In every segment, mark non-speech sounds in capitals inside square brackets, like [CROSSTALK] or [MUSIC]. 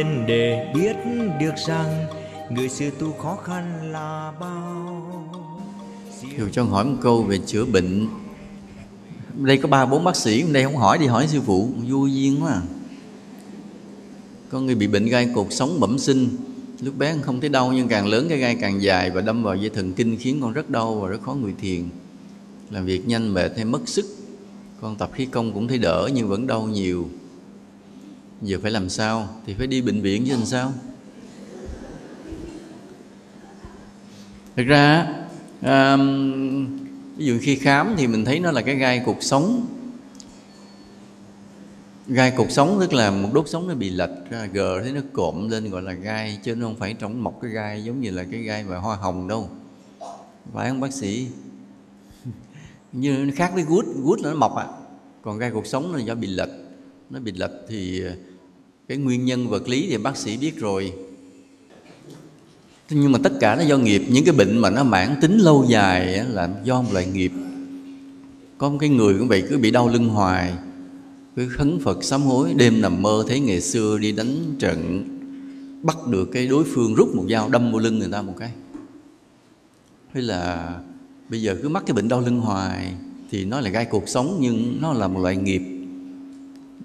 dáng để biết được rằng người sư tu khó khăn là bao. Thiều cho hỏi một câu về chữa bệnh. Đây có ba bốn bác sĩ Đây không hỏi đi hỏi sư phụ Vô duyên quá à. Có người bị bệnh gai cột sống bẩm sinh, Lúc bé không thấy đau Nhưng càng lớn cái gai càng dài Và đâm vào dây thần kinh khiến con rất đau Và rất khó ngồi thiền. Làm việc nhanh mệt hay mất sức, Con tập khí công cũng thấy đỡ Nhưng vẫn đau nhiều. Giờ phải làm sao? Thì phải đi bệnh viện chứ làm sao? Thực ra à, Ví dụ khi khám thì mình thấy nó là cái gai cuộc sống. Gai cuộc sống tức là một đốt sống nó bị lệch ra Gờ thấy nó cộm lên gọi là gai Chứ nó không phải trống mọc cái gai giống như là cái gai mà hoa hồng đâu. Phải không bác sĩ? [LAUGHS] Như nó khác với gút Gút là nó mọc à. Còn gai cuộc sống là do bị lệch. Nó bị lệch thì cái nguyên nhân vật lý thì bác sĩ biết rồi. Nhưng mà tất cả nó do nghiệp. Những cái bệnh mà nó mãn tính lâu dài là do một loại nghiệp. Có một cái người cũng vậy, cứ bị đau lưng hoài, cứ khấn phật sám hối, đêm nằm mơ thấy ngày xưa đi đánh trận, bắt được cái đối phương rút một dao đâm vô lưng người ta một cái. Hay là bây giờ cứ mắc cái bệnh đau lưng hoài thì nó là gai cuộc sống, nhưng nó là một loại nghiệp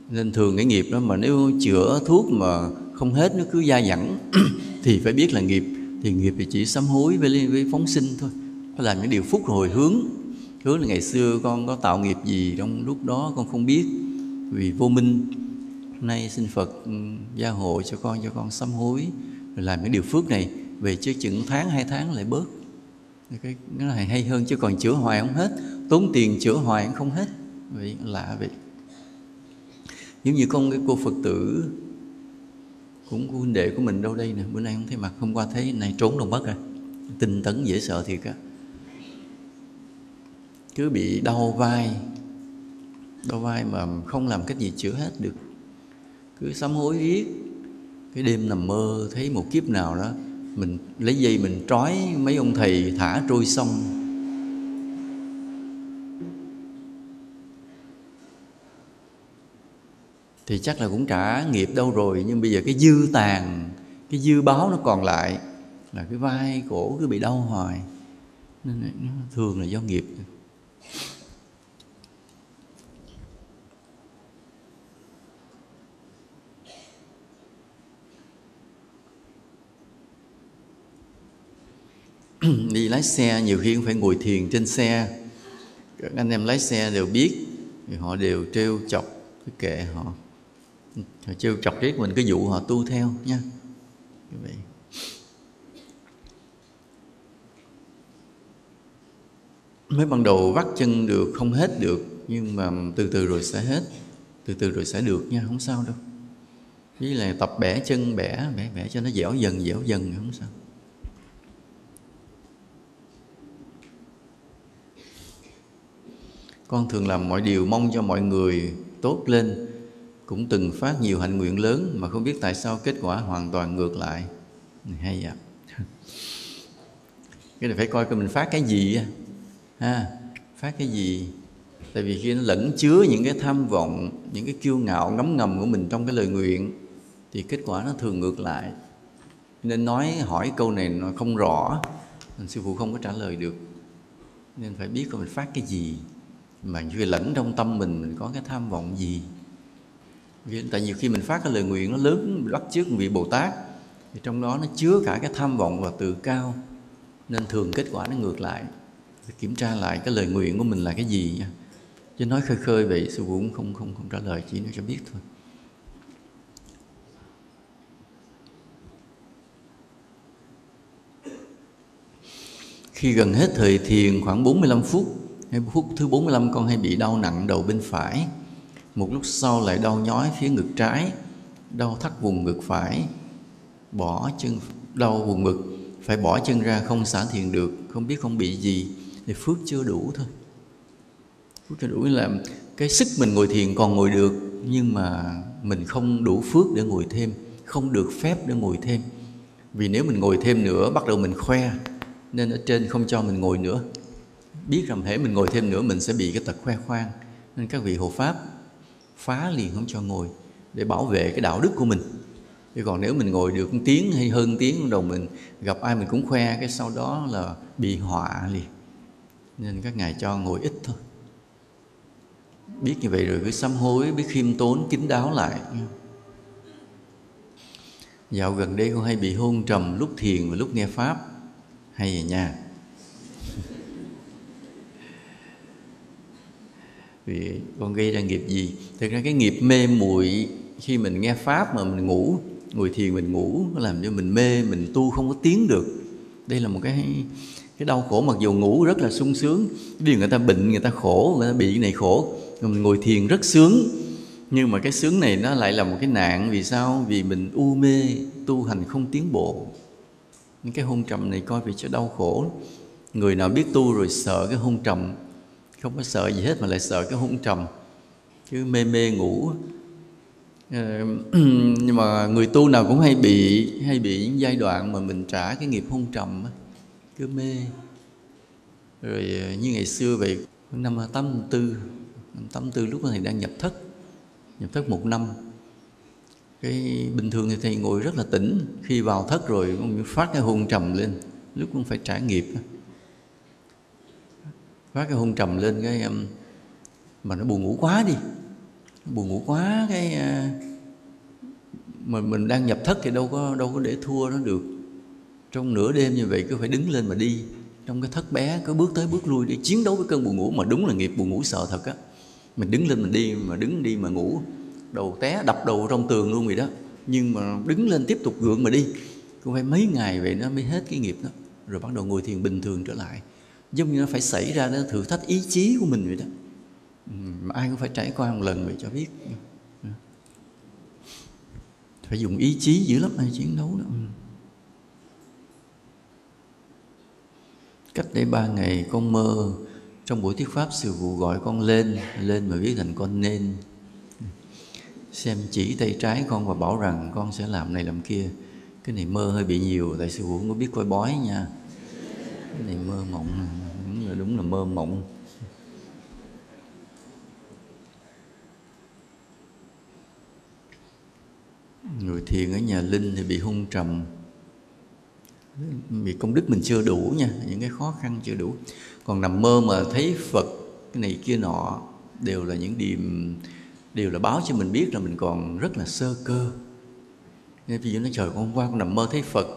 nên thường cái nghiệp đó mà nếu chữa thuốc mà không hết nó cứ gia dẳng [CLEARS THROAT] thì phải biết là nghiệp. Thì nghiệp thì chỉ sám hối với, với phóng sinh thôi. Phải làm những điều phúc hồi hướng. Hướng là ngày xưa con có tạo nghiệp gì trong lúc đó con không biết. Vì vô minh. Nay xin Phật ừ, gia hộ cho con cho con sám hối. Rồi làm những điều phước này. Về chứ chừng tháng hai tháng lại bớt. Cái nó này hay hơn chứ còn chữa hoài không hết. Tốn tiền chữa hoài không hết. Vậy lạ vậy giống như con cái cô phật tử cũng cô huynh đệ của mình đâu đây nè. Bữa nay không thấy mặt, hôm qua thấy này trốn đâu mất rồi tinh tấn dễ sợ thiệt á. Cứ bị đau vai đau vai mà không làm cách gì chữa hết được. Cứ sám hối riết. Cái đêm nằm mơ, thấy một kiếp nào đó, mình lấy dây mình trói mấy ông thầy thả trôi sông thì chắc là cũng trả nghiệp đâu rồi, nhưng bây giờ cái dư tàn, cái dư báo nó còn lại là cái vai cổ cứ bị đau hoài. Nên nó thường là do nghiệp. [CLEARS THROAT] Đi lái xe nhiều khi cũng phải ngồi thiền trên xe. Các anh em lái xe đều biết, thì họ đều trêu chọc cái kệ họ họ chưa chọc riết mình cứ dụ họ tu theo nha. Như vậy. Mới ban đầu vắt chân được, không hết được, nhưng mà từ từ rồi sẽ hết. Từ từ rồi sẽ được nha, không sao đâu. Với là tập bẻ chân bẻ bẻ bẻ cho nó dẻo dần dẻo dần, không sao. Con thường làm mọi điều mong cho mọi người tốt lên cũng từng phát nhiều hạnh nguyện lớn mà không biết tại sao kết quả hoàn toàn ngược lại. Hay vậy. [LAUGHS] Cái này phải coi coi mình phát cái gì ha, phát cái gì? Tại vì khi nó lẫn chứa những cái tham vọng, những cái kiêu ngạo ngấm ngầm của mình trong cái lời nguyện, thì kết quả nó thường ngược lại. Nên nói, hỏi câu này nó không rõ, nên sư phụ không có trả lời được. Nên phải biết coi mình phát cái gì. Mà khi lẫn trong tâm mình mình có cái tham vọng gì tại nhiều khi mình phát cái lời nguyện nó lớn bắt trước vị bồ tát, thì trong đó nó chứa cả cái tham vọng và tự cao. Nên thường kết quả nó ngược lại. Kiểm tra lại cái lời nguyện của mình là cái gì nha. Chứ nói khơi khơi vậy, sư phụ cũng không không không trả lời, chỉ nói cho biết thôi. Khi gần hết thời thiền, khoảng 45 phút, hay phút thứ 45 con hay bị đau nặng đầu bên phải một lúc sau lại đau nhói phía ngực trái, đau thắt vùng ngực phải, bỏ chân, đau vùng ngực, phải bỏ chân ra không xả thiền được, không biết không bị gì, thì phước chưa đủ thôi. Phước chưa đủ là cái sức mình ngồi thiền còn ngồi được, nhưng mà mình không đủ phước để ngồi thêm, không được phép để ngồi thêm. Vì nếu mình ngồi thêm nữa, bắt đầu mình khoe, nên ở trên không cho mình ngồi nữa. Biết rằng thể mình ngồi thêm nữa, mình sẽ bị cái tật khoe khoang. Nên các vị hộ pháp phá liền không cho ngồi, để bảo vệ cái đạo đức của mình. Chứ còn nếu mình ngồi được một tiếng hay hơn tiếng, đầu mình gặp ai mình cũng khoe, cái sau đó là bị họa liền. Nên các ngài cho ngồi ít thôi. Biết như vậy rồi cứ sám hối, biết khiêm tốn, kín đáo lại. Dạo gần đây con hay bị hôn trầm lúc thiền và lúc nghe pháp, hay vậy nha vì con gây ra nghiệp gì? Thực ra cái nghiệp mê muội, khi mình nghe pháp mà mình ngủ, ngồi thiền mình ngủ, nó làm cho mình mê, mình tu không có tiến được. Đây là một cái cái đau khổ, mặc dù ngủ rất là sung sướng vì người ta bệnh, người ta khổ, người ta bị cái này khổ mình ngồi thiền rất sướng. Nhưng mà cái sướng này nó lại là một cái nạn, vì sao? Vì mình u mê, tu hành không tiến bộ. Những cái hôn trầm này coi vì cho đau khổ. Người nào biết tu rồi sợ cái hôn trầm không có sợ gì hết mà lại sợ cái hôn trầm. Chứ mê mê ngủ. Ờ, [CLEARS THROAT] nhưng mà người tu nào cũng hay bị hay bị những giai đoạn mà mình trả cái nghiệp hôn trầm cứ mê. Rồi ờ, như ngày xưa vậy, năm 84 84 lúc thầy đang nhập thất nhập thất một năm. Cái bình thường thì thầy ngồi rất là tỉnh. Khi vào thất rồi cũng phát cái hôn trầm lên, lúc cũng phải trả nghiệp phát cái hôn trầm lên cái mà nó buồn ngủ quá đi. Buồn ngủ quá cái à, mà mình đang nhập thất thì đâu có đâu có để thua nó được. Trong nửa đêm như vậy cứ phải đứng lên mà đi. Trong cái thất bé cứ bước tới bước lui để chiến đấu với cơn buồn ngủ mà đúng là nghiệp buồn ngủ sợ thật á. Mình đứng lên mình đi, mà đứng đi mà ngủ. Đầu té, đập đầu trong tường luôn vậy đó. Nhưng mà đứng lên tiếp tục gượng mà đi. Cũng phải mấy ngày vậy nó mới hết cái nghiệp đó. Rồi bắt đầu ngồi thiền bình thường trở lại giống như nó phải xảy ra, nó thử thách ý chí của mình vậy đó. Ừ, mà ai cũng phải trải qua một lần vậy cho biết. Ừ. Phải dùng ý chí dữ lắm hay chiến đấu đó. Ừ. Cách đây ba ngày con mơ trong buổi thuyết pháp sư phụ gọi con lên lên mà viết thành con nên. Xem chỉ tay trái con và bảo rằng con sẽ làm này làm kia. Cái này mơ hơi bị nhiều, tại sư phụ không có biết coi bói nha. Cái này mơ mộng. này đúng là mơ mộng. Người thiền ở nhà linh thì bị hung trầm. Vì công đức mình chưa đủ nha, những cái khó khăn chưa đủ. Còn nằm mơ mà thấy phật, cái này kia nọ, đều là những điểm đều là báo cho mình biết là mình còn rất là sơ cơ. Nên ví dụ nói, trời hôm qua con nằm mơ thấy phật,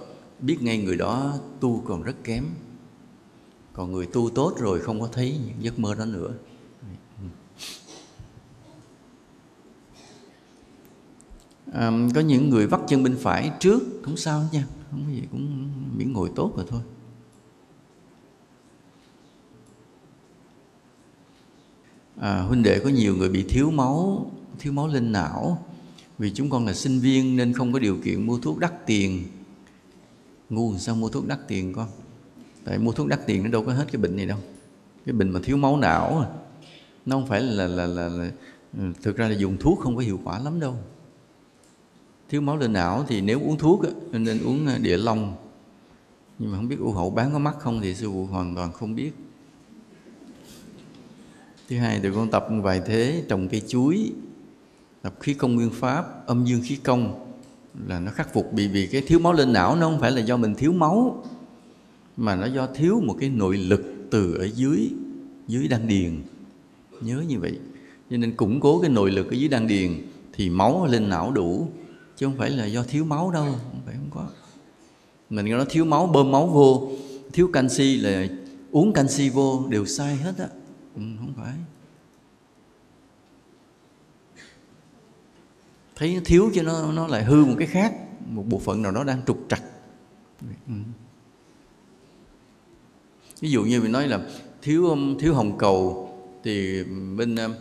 biết ngay người đó tu còn rất kém còn người tu tốt rồi không có thấy những giấc mơ đó nữa. À, có những người vắt chân bên phải trước không sao nha. Không có gì cũng miễn ngồi tốt rồi thôi. À, huynh đệ có nhiều người bị thiếu máu thiếu máu lên não. Vì chúng con là sinh viên nên không có điều kiện mua thuốc đắt tiền. Ngu sao mua thuốc đắt tiền con? Tại mua thuốc đắt tiền nó đâu có hết cái bệnh này đâu. Cái bệnh mà thiếu máu não à. nó không phải là là, là, là ừ, thực ra là dùng thuốc không có hiệu quả lắm đâu. Thiếu máu lên não thì nếu uống thuốc nên uống à, địa long. Nhưng mà không biết u hậu bán có mắc không thì sư phụ hoàn toàn không biết. Thứ hai tụi con tập vài thế trồng cây chuối tập khí công nguyên pháp âm dương khí công là nó khắc phục bị vì cái thiếu máu lên não nó không phải là do mình thiếu máu mà nó do thiếu một cái nội lực từ ở dưới dưới đan điền. Nhớ như vậy. Cho nên củng cố cái nội lực ở dưới đan điền thì máu lên não đủ. Chứ không phải là do thiếu máu đâu không phải không có. Mình nó thiếu máu bơm máu vô. Thiếu canxi là uống canxi vô đều sai hết á. Ừ, không phải. Thấy nó thiếu cho nó nó lại hư một cái khác một bộ phận nào đó đang trục trặc. Ừ ví dụ như mình nói là thiếu um, thiếu hồng cầu thì bên um,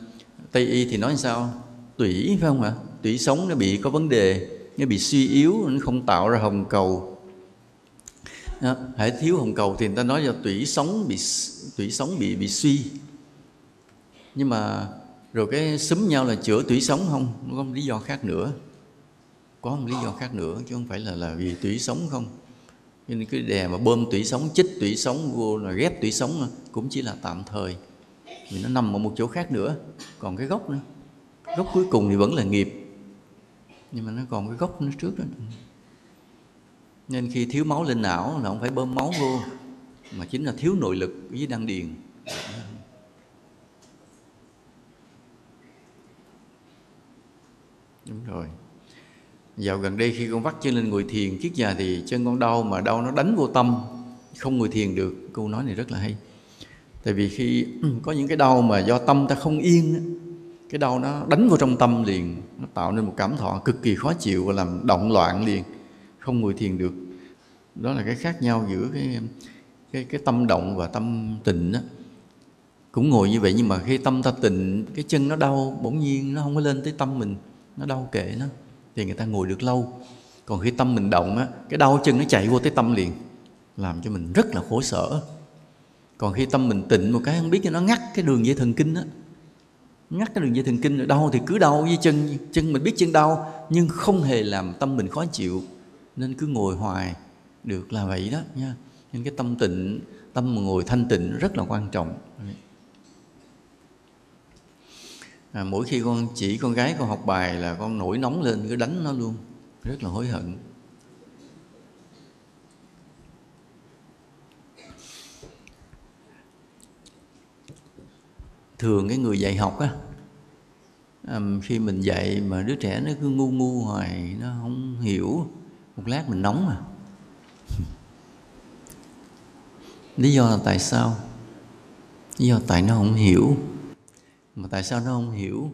tây y thì nói sao? Tủy phải không ạ? Tủy sống nó bị có vấn đề nó bị suy yếu nó không tạo ra hồng cầu. Đó, hãy thiếu hồng cầu thì người ta nói là tủy sống bị tủy sống bị bị suy. Nhưng mà rồi cái xúm nhau là chữa tủy sống không? Có một lý do khác nữa. Có một lý do khác nữa chứ không phải là là vì tủy sống không? Nên cái đè mà bơm tủy sống, chích tủy sống, vô là ghép tủy sống cũng chỉ là tạm thời. Vì nó nằm ở một chỗ khác nữa. Còn cái gốc nữa. Gốc cuối cùng thì vẫn là nghiệp. Nhưng mà nó còn cái gốc nó trước đó. Nên khi thiếu máu lên não là không phải bơm máu vô, mà chính là thiếu nội lực với đăng điền. Đúng rồi dạo gần đây khi con vắt chân lên ngồi thiền, kiết già thì chân con đau mà đau nó đánh vô tâm, không ngồi thiền được. Câu nói này rất là hay. Tại vì khi [CLEARS THROAT] có những cái đau mà do tâm ta không yên cái đau nó đánh vào trong tâm liền, nó tạo nên một cảm thọ cực kỳ khó chịu và làm động loạn liền, không ngồi thiền được. Đó là cái khác nhau giữa cái cái cái tâm động và tâm tịnh đó cũng ngồi như vậy nhưng mà khi tâm ta tịnh, cái chân nó đau, bỗng nhiên nó không có lên tới tâm mình, nó đau kệ nó thì người ta ngồi được lâu. Còn khi tâm mình động á, cái đau chân nó chạy vô tới tâm liền, làm cho mình rất là khổ sở. Còn khi tâm mình tịnh một cái, không biết cho nó ngắt cái đường dây thần kinh á. Ngắt cái đường dây thần kinh, đau thì cứ đau với chân chân mình biết chân đau, nhưng không hề làm tâm mình khó chịu. Nên cứ ngồi hoài, được là vậy đó nha. Nên cái tâm tịnh, tâm mà ngồi thanh tịnh rất là quan trọng. À, mỗi khi con chỉ con gái con học bài là con nổi nóng lên cứ đánh nó luôn. Rất là hối hận. Thường cái người dạy học á khi mình dạy mà đứa trẻ nó cứ ngu ngu hoài nó không hiểu một lát mình nóng mà [LAUGHS] lý do là tại sao? Lý do tại nó không hiểu mà tại sao nó không hiểu?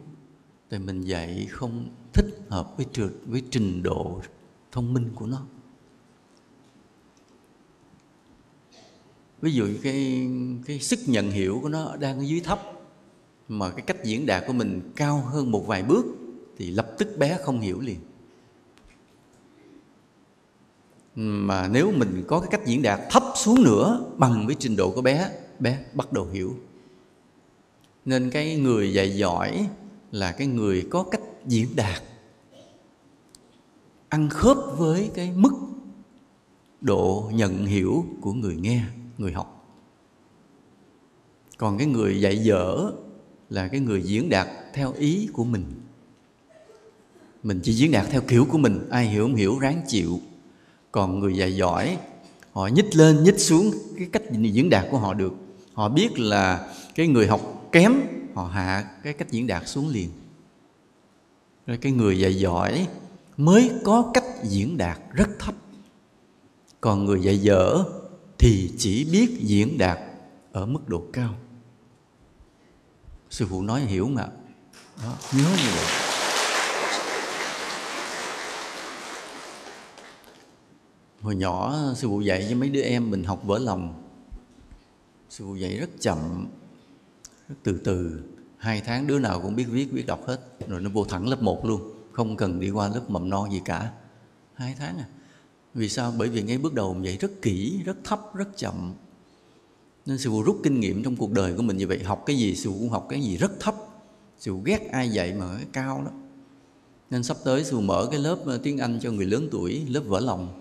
Tại mình dạy không thích hợp với trượt với trình độ thông minh của nó. Ví dụ cái cái sức nhận hiểu của nó đang ở dưới thấp, mà cái cách diễn đạt của mình cao hơn một vài bước thì lập tức bé không hiểu liền. Mà nếu mình có cái cách diễn đạt thấp xuống nữa bằng với trình độ của bé bé bắt đầu hiểu nên cái người dạy giỏi là cái người có cách diễn đạt. Ăn khớp với cái mức độ nhận hiểu của người nghe, người học. Còn cái người dạy dở là cái người diễn đạt theo ý của mình. Mình chỉ diễn đạt theo kiểu của mình, ai hiểu không hiểu, ráng chịu. Còn người dạy giỏi, họ nhích lên, nhích xuống cái cách diễn đạt của họ được. Họ biết là cái người học kém. Họ hạ cái cách diễn đạt xuống liền. Rồi cái người dạy giỏi mới có cách diễn đạt rất thấp. Còn người dạy dở thì chỉ biết diễn đạt ở mức độ cao. Sư phụ nói hiểu không ạ đó, nhớ như vậy. Hồi nhỏ sư phụ dạy với mấy đứa em mình học vỡ lòng. Sư phụ dạy rất chậm từ từ, hai tháng đứa nào cũng biết viết, biết đọc hết. Rồi nó vô thẳng lớp 1 luôn. Không cần đi qua lớp mầm non gì cả. Hai tháng à. Vì sao? Bởi vì ngay bước đầu vậy rất kỹ, rất thấp, rất chậm. Nên sư phụ rút kinh nghiệm trong cuộc đời của mình như vậy. Học cái gì, sư phụ cũng học cái gì rất thấp. Sư phụ ghét ai dạy mà cái cao đó nên sắp tới sư phụ mở cái lớp ờ, tiếng anh cho người lớn tuổi, lớp vỡ lòng.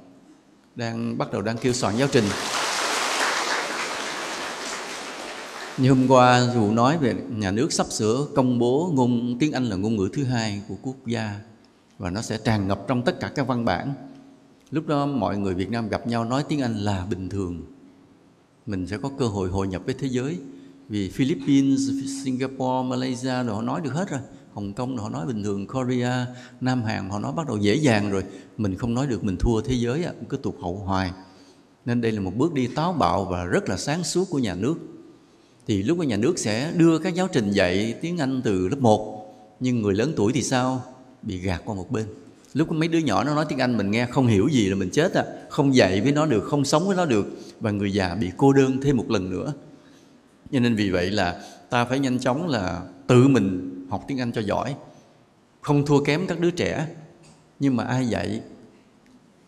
Đang, bắt đầu đang kêu soạn giáo trình. Như hôm qua dù nói về nhà nước sắp sửa công bố ngôn tiếng Anh là ngôn ngữ thứ hai của quốc gia và nó sẽ tràn ngập trong tất cả các văn bản. Lúc đó mọi người Việt Nam gặp nhau nói tiếng Anh là bình thường. Mình sẽ có cơ hội hội nhập với thế giới. Vì Philippines, Singapore, Malaysia rồi họ nói được hết rồi. Hồng Kông họ nói bình thường, Korea, Nam Hàn họ nói bắt đầu dễ dàng rồi. Mình không nói được mình thua thế giới, cứ tụt hậu hoài. Nên đây là một bước đi táo bạo và rất là sáng suốt của nhà nước thì lúc đó nhà nước sẽ đưa các giáo trình dạy tiếng Anh từ lớp 1 nhưng người lớn tuổi thì sao? Bị gạt qua một bên. Lúc mấy đứa nhỏ nó nói tiếng Anh mình nghe không hiểu gì là mình chết à. Không dạy với nó được, không sống với nó được. Và người già bị cô đơn thêm một lần nữa. Cho nên vì vậy là ta phải nhanh chóng là tự mình học tiếng Anh cho giỏi. Không thua kém các đứa trẻ. Nhưng mà ai dạy?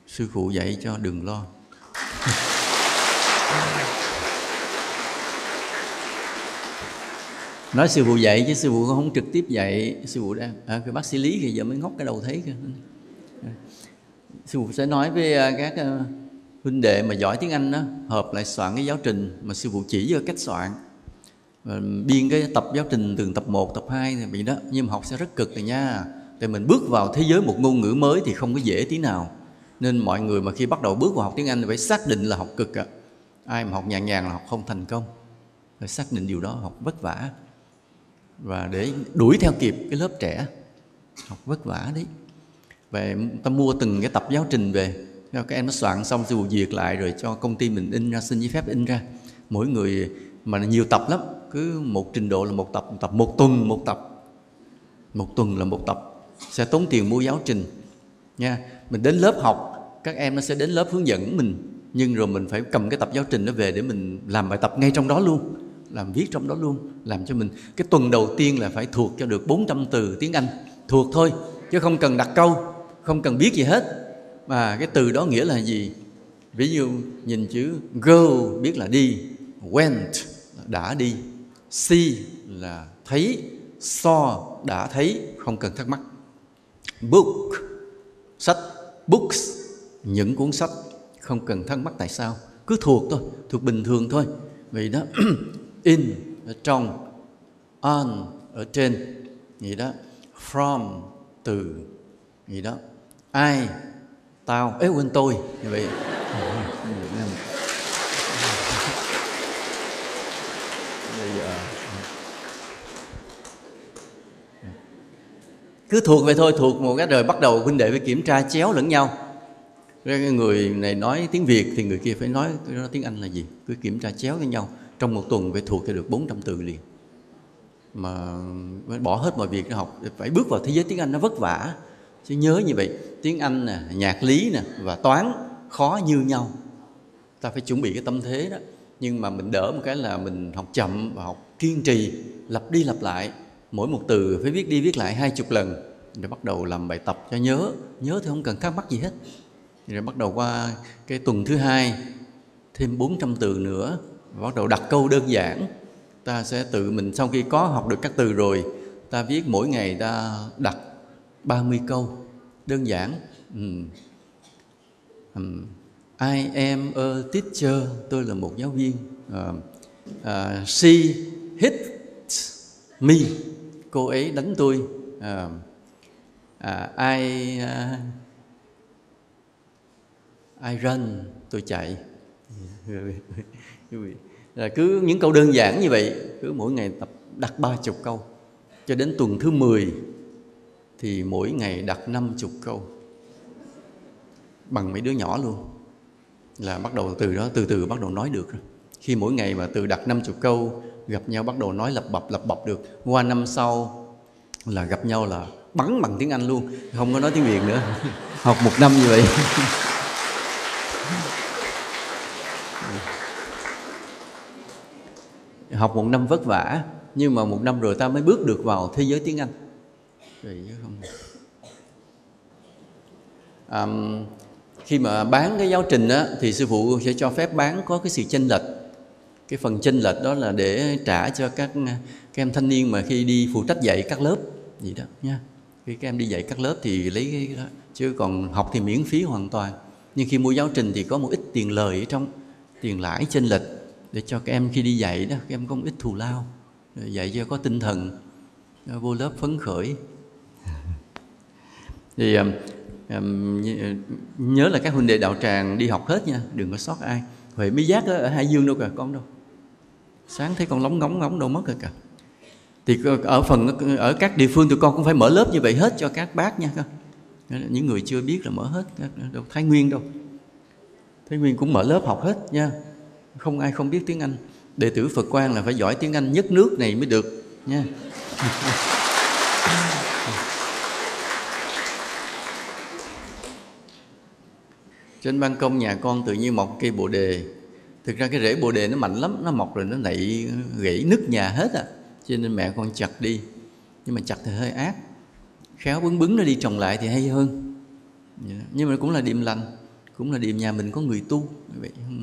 Sư phụ dạy cho đừng lo. [LAUGHS] nói sư phụ dạy chứ sư phụ không trực tiếp dạy. Sư phụ đang à, cái bác sĩ lý thì giờ mới ngóc cái đầu thấy kìa sư phụ sẽ nói với à, các à, huynh đệ mà giỏi tiếng anh đó hợp lại soạn cái giáo trình mà sư phụ chỉ cho cách soạn. Và biên cái tập giáo trình từ tập 1, tập 2 thì bị đó. Nhưng mà học sẽ rất cực rồi nha. Tại thì mình bước vào thế giới một ngôn ngữ mới thì không có dễ tí nào. Nên mọi người mà khi bắt đầu bước vào học tiếng Anh thì phải xác định là học cực ạ. Ai mà học nhàn nhàn là học không thành công. Phải xác định điều đó học vất vả và để đuổi theo kịp cái lớp trẻ, học vất vả đấy. Về ta mua từng cái tập giáo trình về. Các em nó soạn xong rồi duyệt lại rồi cho công ty mình in ra, xin giấy phép in ra. Mỗi người mà nhiều tập lắm, cứ một trình độ là một tập một tập một tuần một tập. Một tuần là một tập. Sẽ tốn tiền mua giáo trình, nha. Mình đến lớp học, các em nó sẽ đến lớp hướng dẫn mình. Nhưng rồi mình phải cầm cái tập giáo trình nó về để mình làm bài tập ngay trong đó luôn làm viết trong đó luôn, làm cho mình. Cái tuần đầu tiên là phải thuộc cho được 400 từ tiếng Anh. Thuộc thôi, chứ không cần đặt câu, không cần biết gì hết. Mà cái từ đó nghĩa là gì? Ví dụ, nhìn chữ go biết là đi, went đã đi, see là thấy, saw đã thấy, không cần thắc mắc. Book, sách, books, những cuốn sách, không cần thắc mắc tại sao, cứ thuộc thôi, thuộc bình thường thôi. Vì đó [CLEARS THROAT] in ở trong on ở trên gì đó, from từ gì đó, ai, tao ấy quên tôi, như vậy. Cứ thuộc vậy thôi, thuộc một cái rồi bắt đầu huynh đệ phải kiểm tra chéo lẫn nhau. Cái người này nói tiếng Việt thì người kia phải nói tiếng Anh là gì? Cứ kiểm tra chéo với nhau trong một tuần phải thuộc cho được 400 từ liền. Mà bỏ hết mọi việc để học, phải bước vào thế giới tiếng Anh nó vất vả. Chứ nhớ như vậy, tiếng Anh nè, nhạc lý nè và toán khó như nhau. Ta phải chuẩn bị cái tâm thế đó. Nhưng mà mình đỡ một cái là mình học chậm và học kiên trì, lặp đi lặp lại. Mỗi một từ phải viết đi viết lại hai chục lần, rồi bắt đầu làm bài tập cho nhớ. Nhớ thì không cần thắc mắc gì hết. Rồi bắt đầu qua cái tuần thứ hai, thêm 400 từ nữa bắt đầu đặt câu đơn giản. Ta sẽ tự mình sau khi có học được các từ rồi ta viết mỗi ngày ta đặt 30 câu đơn giản. Um, um, I am a teacher tôi là một giáo viên. Uh, uh, she hit me. Cô ấy đánh tôi. Uh, uh, I uh, I run tôi chạy. Dạ, dạ, dạ là cứ những câu đơn giản như vậy, cứ mỗi ngày tập đặt ba chục câu. Cho đến tuần thứ 10 thì mỗi ngày đặt năm chục câu. Bằng mấy đứa nhỏ luôn. Là bắt đầu từ đó, từ từ bắt đầu nói được khi mỗi ngày mà từ đặt năm chục câu, gặp nhau bắt đầu nói lập bập lập bập được. Qua năm sau là gặp nhau là bắn bằng tiếng Anh luôn. Không có nói tiếng Việt nữa. [LAUGHS] Học một năm như vậy. [LAUGHS] học một năm vất vả nhưng mà một năm rồi ta mới bước được vào thế giới tiếng Anh. Rồi không? À, khi mà bán cái giáo trình á, thì sư phụ sẽ cho phép bán có cái sự chênh lệch. Cái phần chênh lệch đó là để trả cho các các em thanh niên mà khi đi phụ trách dạy các lớp gì đó nha. Khi các em đi dạy các lớp thì lấy cái đó chứ còn học thì miễn phí hoàn toàn. Nhưng khi mua giáo trình thì có một ít tiền lời ở trong tiền lãi chênh lệch để cho các em khi đi dạy đó các em có ít thù lao. Dạy cho có tinh thần. Vô lớp phấn khởi. [LAUGHS] Thì um, um uh, nhớ là các huynh đệ đạo tràng đi học hết nha đừng có sót ai. Huệ mới giác ở hải dương đâu cả con đâu. Sáng thấy con lóng ngóng ngóng đâu mất rồi cả thì ở phần ở các địa phương tụi con cũng phải mở lớp như vậy hết cho các bác nha những người chưa biết là mở hết. Đâu thái nguyên đâu. Thái nguyên cũng mở lớp học hết nha không ai không biết tiếng anh. Đệ tử phật quan là phải giỏi tiếng anh nhất nước này mới được, nha. [LAUGHS] Trên ban công nhà con tự nhiên mọc cây bồ đề. Thực ra cái rễ bồ đề nó mạnh lắm, nó mọc rồi nó nảy gãy nứt nhà hết à. Cho nên mẹ con chặt đi. Nhưng mà chặt thì hơi ác. Khéo bứng bứng nó đi trồng lại thì hay hơn. Dạ. Nhưng mà cũng là điềm lành, cũng là điềm nhà mình có người tu vậy. Ừ.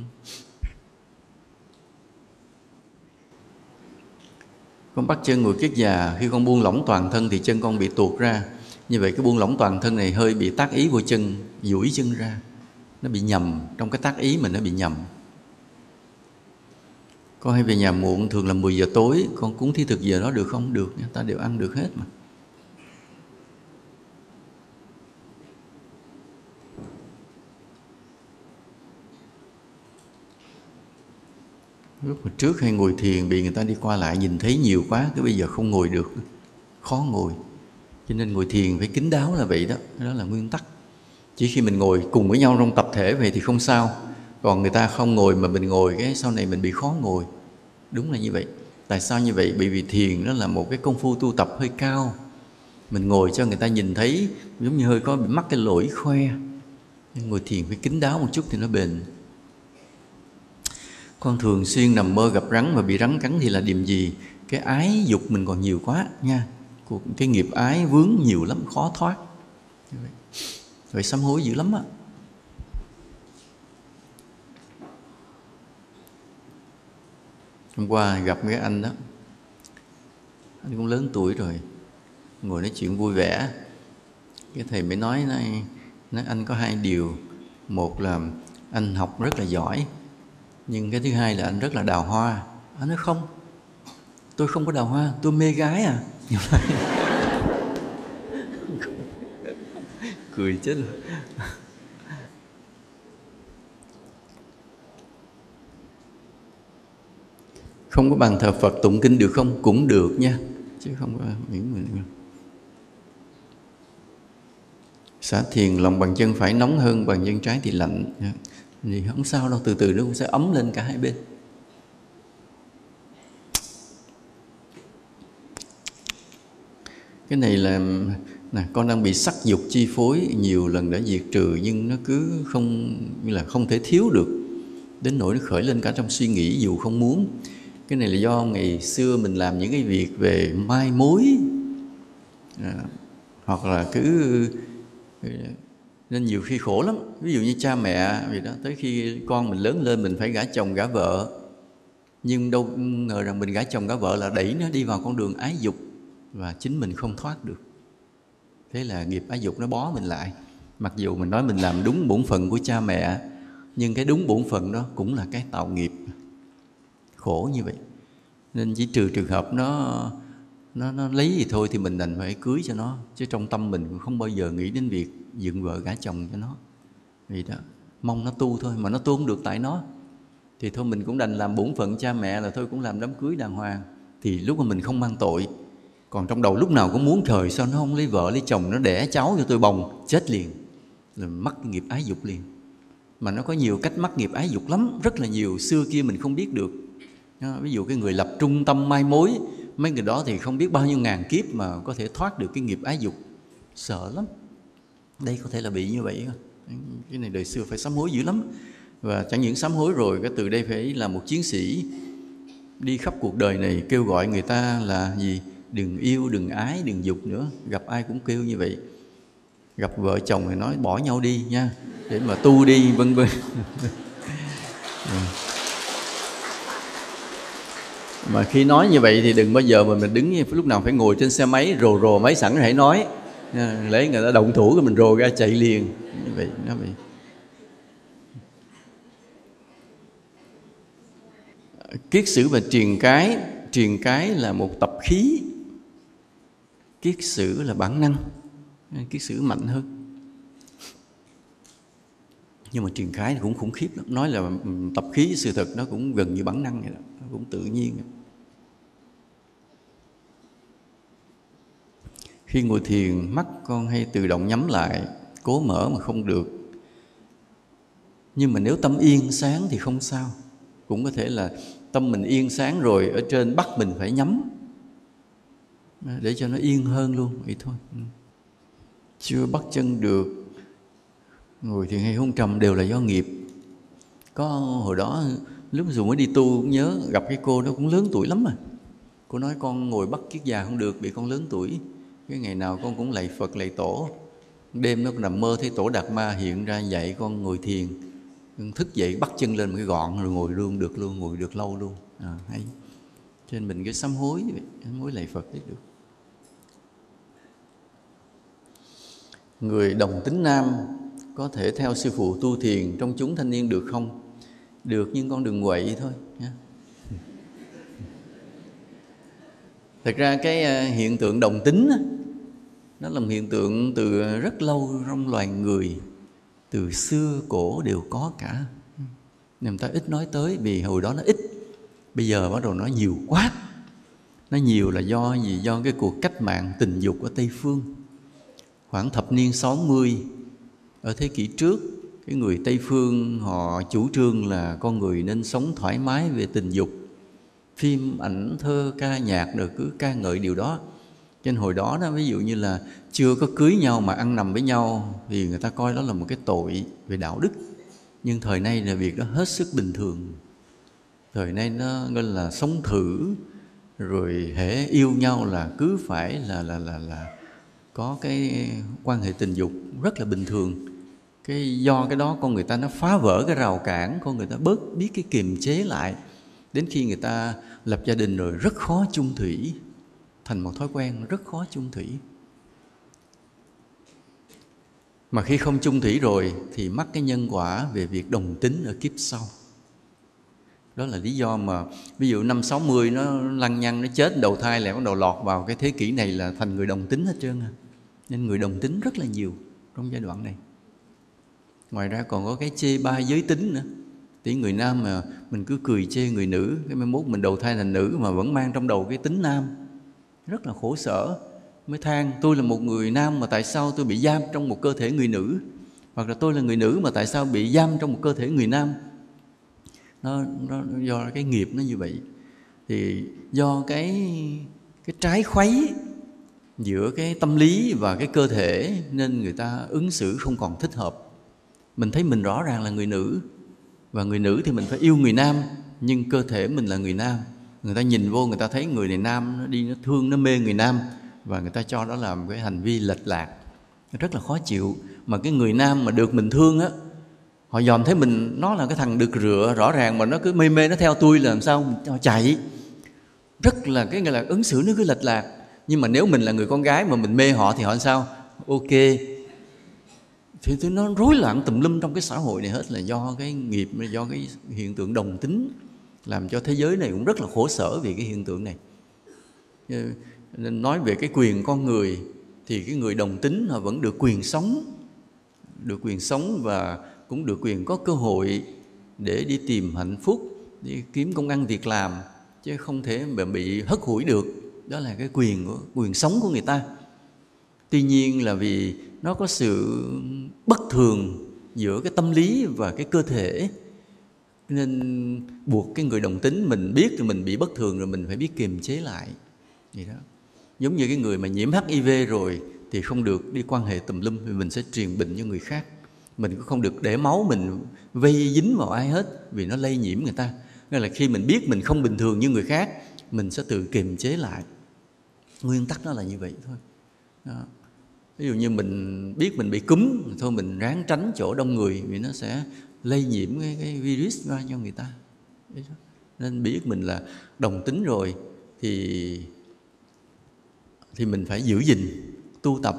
con bắt chân người kiết già, khi con buông lỏng toàn thân thì chân con bị tuột ra. Như vậy cái buông lỏng toàn thân này hơi bị tác ý vô chân, duỗi chân ra. Nó bị nhầm, trong cái tác ý mình nó bị nhầm. Con hay về nhà muộn, thường là 10 giờ tối, con cúng thí thực giờ đó được không? Được ta đều ăn được hết mà. Lúc mà trước hay ngồi thiền bị người ta đi qua lại nhìn thấy nhiều quá, cái bây giờ không ngồi được, khó ngồi. Cho nên ngồi thiền phải kín đáo là vậy đó đó là nguyên tắc. Chỉ khi mình ngồi cùng với nhau trong tập thể vậy thì không sao. Còn người ta không ngồi mà mình ngồi, cái sau này mình bị khó ngồi. Đúng là như vậy. Tại sao như vậy? Bởi vì thiền nó là một cái công phu tu tập hơi cao. Mình ngồi cho người ta nhìn thấy, giống như hơi có bị mắc cái lỗi khoe. Ngồi thiền phải kín đáo một chút thì nó bền con thường xuyên nằm mơ gặp rắn mà bị rắn cắn thì là điểm gì? Cái ái dục mình còn nhiều quá, nha. Cái nghiệp ái vướng nhiều lắm, khó thoát. Phải sám hối dữ lắm á. Hôm qua gặp cái anh đó. Anh cũng lớn tuổi rồi, ngồi nói chuyện vui vẻ. Cái thầy mới nói này nói anh có hai điều. Một là anh học rất là giỏi nhưng cái thứ hai là anh rất là đào hoa. Anh nói, không, tôi không có đào hoa, tôi mê gái à. [LAUGHS] Cười chết rồi không có bàn thờ Phật tụng kinh được không? Cũng được nha. Chứ không có miễn mình xả thiền lòng bàn chân phải nóng hơn bàn chân trái thì lạnh. Dạ thì không sao đâu từ từ nó cũng sẽ ấm lên cả hai bên. Cái này là nè con đang bị sắc dục chi phối nhiều lần đã diệt trừ nhưng nó cứ không như là không thể thiếu được. Đến nỗi nó khởi lên cả trong suy nghĩ dù không muốn. Cái này là do ngày xưa mình làm những cái việc về mai mối à, hoặc là cứ nên nhiều khi khổ lắm. Ví dụ như cha mẹ vì đó, tới khi con mình lớn lên mình phải gả chồng gả vợ. Nhưng đâu ngờ rằng mình gả chồng gả vợ là đẩy nó đi vào con đường ái dục và chính mình không thoát được. Thế là nghiệp ái dục nó bó mình lại. Mặc dù mình nói mình làm đúng bổn phận của cha mẹ, nhưng cái đúng bổn phận đó cũng là cái tạo nghiệp. Khổ như vậy. Nên chỉ trừ trường hợp nó nó nó lấy gì thôi thì mình đành phải cưới cho nó. Chứ trong tâm mình cũng không bao giờ nghĩ đến việc dựng vợ gả chồng cho nó. Vì đó, mong nó tu thôi, mà nó tu không được tại nó. Thì thôi mình cũng đành làm bổn phận cha mẹ là thôi cũng làm đám cưới đàng hoàng. Thì lúc mà mình không mang tội, còn trong đầu lúc nào cũng muốn trời sao nó không lấy vợ lấy chồng, nó đẻ cháu cho tôi bồng, chết liền. Là mắc nghiệp ái dục liền. Mà nó có nhiều cách mắc nghiệp ái dục lắm, rất là nhiều, xưa kia mình không biết được. Ví dụ cái người lập trung tâm mai mối, mấy người đó thì không biết bao nhiêu ngàn kiếp mà có thể thoát được cái nghiệp ái dục. Sợ lắm đây có thể là bị như vậy cái này đời xưa phải sám hối dữ lắm. Và chẳng những sám hối rồi, cái từ đây phải là một chiến sĩ đi khắp cuộc đời này kêu gọi người ta là gì? Đừng yêu, đừng ái, đừng dục nữa. Gặp ai cũng kêu như vậy. Gặp vợ chồng thì nói, bỏ nhau đi nha, để mà tu đi, vân vân. Mà khi nói như vậy thì đừng bao giờ mà mình đứng lúc nào phải ngồi trên xe máy, rồ rồ máy sẵn hãy nói. Ờ, lấy người ta động thủ rồi mình rồ ra chạy liền. Như vậy, nó bị kiết sử và truyền cái. Truyền cái là một tập khí. Kiết sử là bản năng. Kiết sử mạnh hơn. Nhưng mà truyền cái cũng khủng khiếp lắm. Nói là ừ, tập khí, sự thật nó cũng gần như bản năng vậy đó. Nó cũng tự nhiên. Khi ngồi thiền, mắt con hay tự động nhắm lại, cố mở mà không được. Nhưng mà nếu tâm yên sáng thì không sao. Cũng có thể là tâm mình yên sáng rồi, ở trên bắt mình phải nhắm. Để cho nó yên hơn luôn, vậy thôi. Chưa bắt chân được, ngồi thiền hay hôn trầm đều là do nghiệp. Có hồi đó, lúc dù mới đi tu cũng nhớ, gặp cái cô đó cũng lớn tuổi lắm mà. Cô nói, con ngồi bắt kiết già không được bị con lớn tuổi cái ngày nào con cũng lạy phật lạy tổ. Đêm nó nằm mơ thấy tổ đạt ma hiện ra dạy con ngồi thiền. Thức dậy bắt chân lên một cái gọn rồi ngồi luôn được luôn ngồi được lâu luôn. À, hay. Cho nên mình cái sám hối sám hối lạy phật đấy được. Người đồng tính nam có thể theo sư phụ tu thiền trong chúng thanh niên được không? Được nhưng con đừng quậy thôi nhé thật ra cái à, hiện tượng đồng tính nó là một hiện tượng từ rất lâu trong loài người, từ xưa cổ đều có cả. Người ta ít nói tới vì hồi đó nó ít. Bây giờ bắt đầu nó nhiều quá. Nó nhiều là do gì? Do cái cuộc cách mạng tình dục ở tây phương. Khoảng thập niên 60 ở thế kỷ trước, cái người tây phương họ chủ trương là con người nên sống thoải mái về tình dục. Phim, ảnh, thơ, ca nhạc được cứ ca ngợi điều đó trên hồi đó đó, ví dụ như là chưa có cưới nhau mà ăn nằm với nhau thì người ta coi đó là một cái tội về đạo đức. Nhưng thời nay là việc đó hết sức bình thường. Thời nay nó gọi là sống thử, rồi hễ yêu nhau là cứ phải là là là là có cái quan hệ tình dục rất là bình thường. Cái do cái đó con người ta nó phá vỡ cái rào cản, con người ta bớt biết cái kiềm chế lại. Đến khi người ta lập gia đình rồi rất khó chung thủy thành một thói quen rất khó chung thủy. Mà khi không chung thủy rồi thì mắc cái nhân quả về việc đồng tính ở kiếp sau. Đó là lý do mà, ví dụ năm 60 nó lăng nhăng, nó chết, đầu thai lại bắt đầu lọt vào cái thế kỷ này là thành người đồng tính hết trơn à. nên người đồng tính rất là nhiều trong giai đoạn này. Ngoài ra còn có cái chê ba giới tính nữa. Thì người nam mà mình cứ cười chê người nữ, cái mai mốt mình đầu thai thành nữ mà vẫn mang trong đầu cái tính nam rất là khổ sở. Mới than tôi là một người nam mà tại sao tôi bị giam trong một cơ thể người nữ? Hoặc là tôi là người nữ mà tại sao bị giam trong một cơ thể người nam? Nó, nó do cái nghiệp nó như vậy. Thì do cái cái trái khuấy giữa cái tâm lý và cái cơ thể nên người ta ứng xử không còn thích hợp. Mình thấy mình rõ ràng là người nữ và người nữ thì mình phải yêu người nam nhưng cơ thể mình là người nam người ta nhìn vô, người ta thấy người này nam, nó đi, nó thương, nó mê người nam, và người ta cho đó là một cái hành vi lệch lạc. Rất là khó chịu. Mà cái người nam mà được mình thương á, họ dòm thấy mình, nó là cái thằng được rửa, rõ ràng mà nó cứ mê mê, nó theo tôi là làm sao họ chạy. Rất là cái gọi là ứng xử nó cứ lệch lạc. Nhưng mà nếu mình là người con gái mà mình mê họ thì họ làm sao? Ok. Thì nó rối loạn tùm lum trong cái xã hội này hết là do cái nghiệp, do cái hiện tượng đồng tính làm cho thế giới này cũng rất là khổ sở vì cái hiện tượng này. Nên nói về cái quyền con người thì cái người đồng tính họ vẫn được quyền sống, được quyền sống và cũng được quyền có cơ hội để đi tìm hạnh phúc, đi kiếm công ăn việc làm, chứ không thể mà bị hất hủi được. Đó là cái quyền của, quyền sống của người ta. Tuy nhiên là vì nó có sự bất thường giữa cái tâm lý và cái cơ thể nên buộc cái người đồng tính mình biết rồi mình bị bất thường rồi mình phải biết kiềm chế lại. Vậy đó. Giống như cái người mà nhiễm hiv rồi thì không được đi quan hệ tùm lum vì mình sẽ truyền bệnh cho người khác. Mình cũng không được để máu mình vây dính vào ai hết vì nó lây nhiễm người ta. Nên là khi mình biết mình không bình thường như người khác, mình sẽ tự kiềm chế lại. Nguyên tắc nó là như vậy thôi. Đó. ví dụ như mình biết mình bị cúm, thôi mình ráng tránh chỗ đông người vì nó sẽ lây nhiễm cái, cái virus ra cho người ta. Nên biết mình là đồng tính rồi thì thì mình phải giữ gìn tu tập.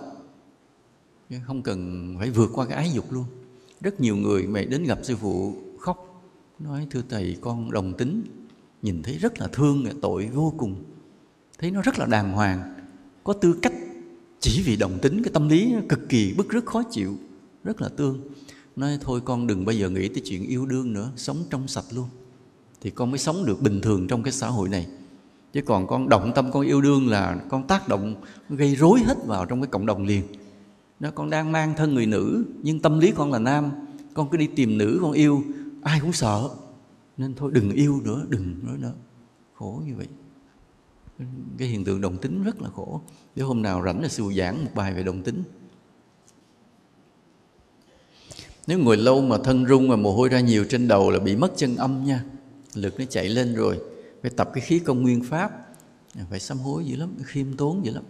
Không cần phải vượt qua cái ái dục luôn. Rất nhiều người mày đến gặp sư phụ khóc nói thưa thầy con đồng tính. Nhìn thấy rất là thương tội vô cùng. Thấy nó rất là đàng hoàng. Có tư cách chỉ vì đồng tính cái tâm lý cực kỳ bức rất khó chịu rất là tương nói thôi con đừng bao giờ nghĩ tới chuyện yêu đương nữa, sống trong sạch luôn. Thì con mới sống được bình thường trong cái xã hội này. Chứ còn con động tâm con yêu đương là con tác động, gây rối hết vào trong cái cộng đồng liền. Nó con đang mang thân người nữ, nhưng tâm lý con là nam. Con cứ đi tìm nữ con yêu, ai cũng sợ. Nên thôi đừng yêu nữa, đừng nói nữa. Khổ như vậy. Cái hiện tượng đồng tính rất là khổ. Nếu hôm nào rảnh là sư giảng một bài về đồng tính nếu ngồi lâu mà thân rung và mồ hôi ra nhiều trên đầu là bị mất chân âm nha. Lực nó chạy lên rồi, phải tập cái khí công nguyên pháp. Phải sám hối dữ lắm, khiêm tốn dữ lắm.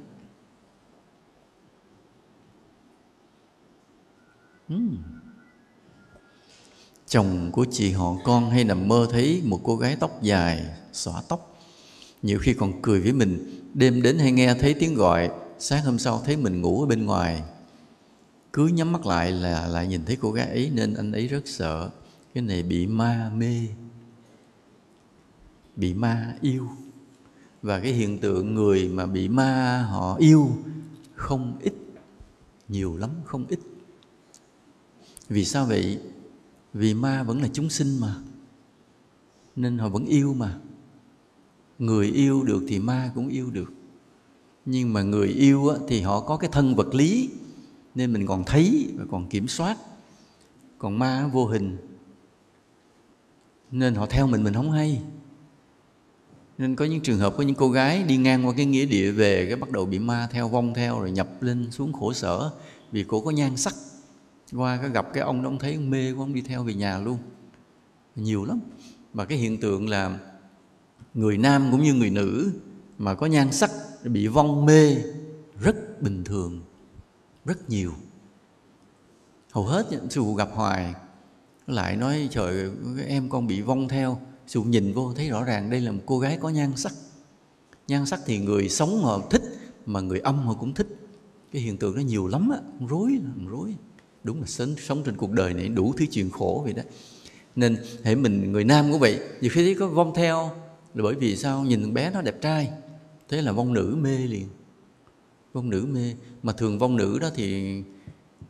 Uhm. chồng của chị họ con hay nằm mơ thấy một cô gái tóc dài, xõa tóc. Nhiều khi còn cười với mình, đêm đến hay nghe thấy tiếng gọi, sáng hôm sau thấy mình ngủ ở bên ngoài cứ nhắm mắt lại là, lại nhìn thấy cô gái ấy nên anh ấy rất sợ. Cái này bị ma mê. Bị ma yêu. Và cái hiện tượng người mà bị ma họ yêu không ít, nhiều lắm không ít. Vì sao vậy? Vì ma vẫn là chúng sinh mà, nên họ vẫn yêu mà. Người yêu được thì ma cũng yêu được. Nhưng mà người yêu thì họ có cái thân vật lý nên mình còn thấy và còn kiểm soát. Còn ma vô hình. Nên họ theo mình mình không hay. Nên có những trường hợp có những cô gái đi ngang qua cái nghĩa địa về, cái bắt đầu bị ma theo, vong theo, rồi nhập lên xuống khổ sở vì cô có nhan sắc. Qua cái gặp cái ông đó, ông thấy ông mê của ông đi theo về nhà luôn. Nhiều lắm. Và cái hiện tượng là người nam cũng như người nữ mà có nhan sắc bị vong mê rất bình thường rất nhiều. Hầu hết sư phụ gặp hoài lại nói trời em con bị vong theo. Sư phụ nhìn vô thấy rõ ràng đây là một cô gái có nhan sắc. Nhan sắc thì người sống họ thích mà người âm họ cũng thích. Cái hiện tượng đó nhiều lắm á rối rối. Đúng là sống, sống trên cuộc đời này đủ thứ chuyện khổ vậy đó. Nên hệ mình người nam cũng vậy nhiều khi thấy có vong theo là bởi vì sao? Nhìn bé nó đẹp trai thế là vong nữ mê liền vong nữ mê. Mà thường vong nữ đó thì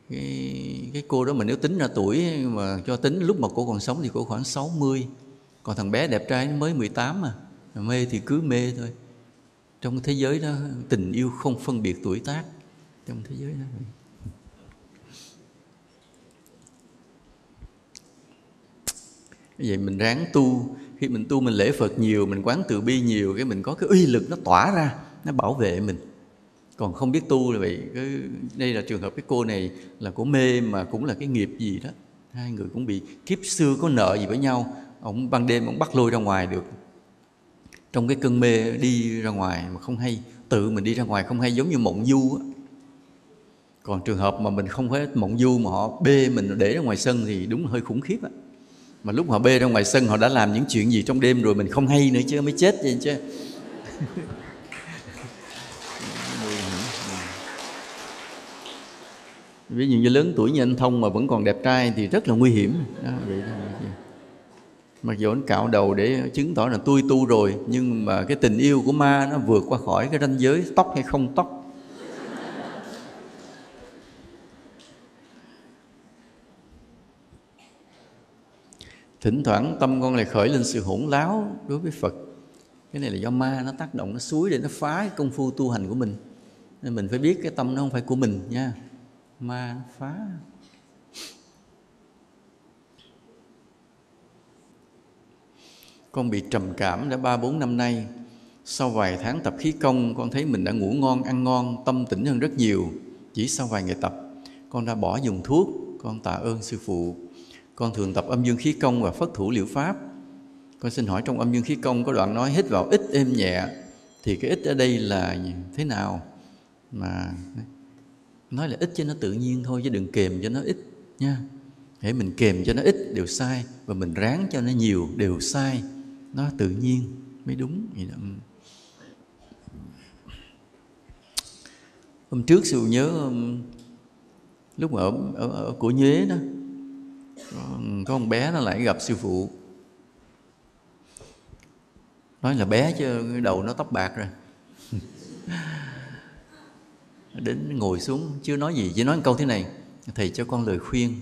cái, cái cô đó mà nếu tính ra tuổi mà cho tính lúc mà cô còn sống thì cô khoảng 60 còn thằng bé đẹp trai mới 18 à. mà mê thì cứ mê thôi. Trong thế giới đó tình yêu không phân biệt tuổi tác. Trong thế giới đó. Vậy mình ráng tu. Khi mình tu mình lễ phật nhiều mình quán từ bi nhiều cái mình có cái uy lực nó tỏa ra nó bảo vệ mình còn không biết tu là vậy. Cái, đây là trường hợp cái cô này là của mê mà cũng là cái nghiệp gì đó. Hai người cũng bị kiếp xưa có nợ gì với nhau. Ông ban đêm ông bắt lôi ra ngoài được. Trong cái cơn mê đi ra ngoài mà không hay tự mình đi ra ngoài không hay giống như mộng du á. Còn trường hợp mà mình không phải mộng du mà họ bê mình để ra ngoài sân thì đúng là hơi khủng khiếp á. Mà lúc họ bê ra ngoài sân họ đã làm những chuyện gì trong đêm rồi mình không hay nữa chứ mới chết vậy chứ. Ví dụ như lớn tuổi như anh thông mà vẫn còn đẹp trai thì rất là nguy hiểm. Đó, vậy đó. mặc dù anh cạo đầu để chứng tỏ là tôi tu rồi nhưng mà cái tình yêu của ma nó vượt qua khỏi cái ranh giới tóc hay không tóc. Thỉnh thoảng tâm con lại khởi lên sự hỗn láo đối với phật. Cái này là do ma nó tác động nó suối để nó phá cái công phu tu hành của mình. Nên mình phải biết cái tâm nó không phải của mình nha ma phá. Con bị trầm cảm đã ba bốn năm nay. Sau vài tháng tập khí công, con thấy mình đã ngủ ngon, ăn ngon, tâm tỉnh hơn rất nhiều. Chỉ sau vài ngày tập, con đã bỏ dùng thuốc, con tạ ơn sư phụ. Con thường tập âm dương khí công và phất thủ liệu pháp. Con xin hỏi trong âm dương khí công có đoạn nói hít vào ít êm nhẹ, thì cái ít ở đây là thế nào? Mà nói là ít cho nó tự nhiên thôi chứ đừng kèm cho nó ít nha. Để mình kèm cho nó ít đều sai và mình ráng cho nó nhiều đều sai nó tự nhiên mới đúng vậy đó. hôm trước sư nhớ um, lúc ở ở, ở của nhuế đó um, có con bé nó lại gặp sư phụ. Nói là bé chứ đầu nó tóc bạc rồi đến ngồi xuống, chưa nói gì, chỉ nói một câu thế này. Thầy cho con lời khuyên.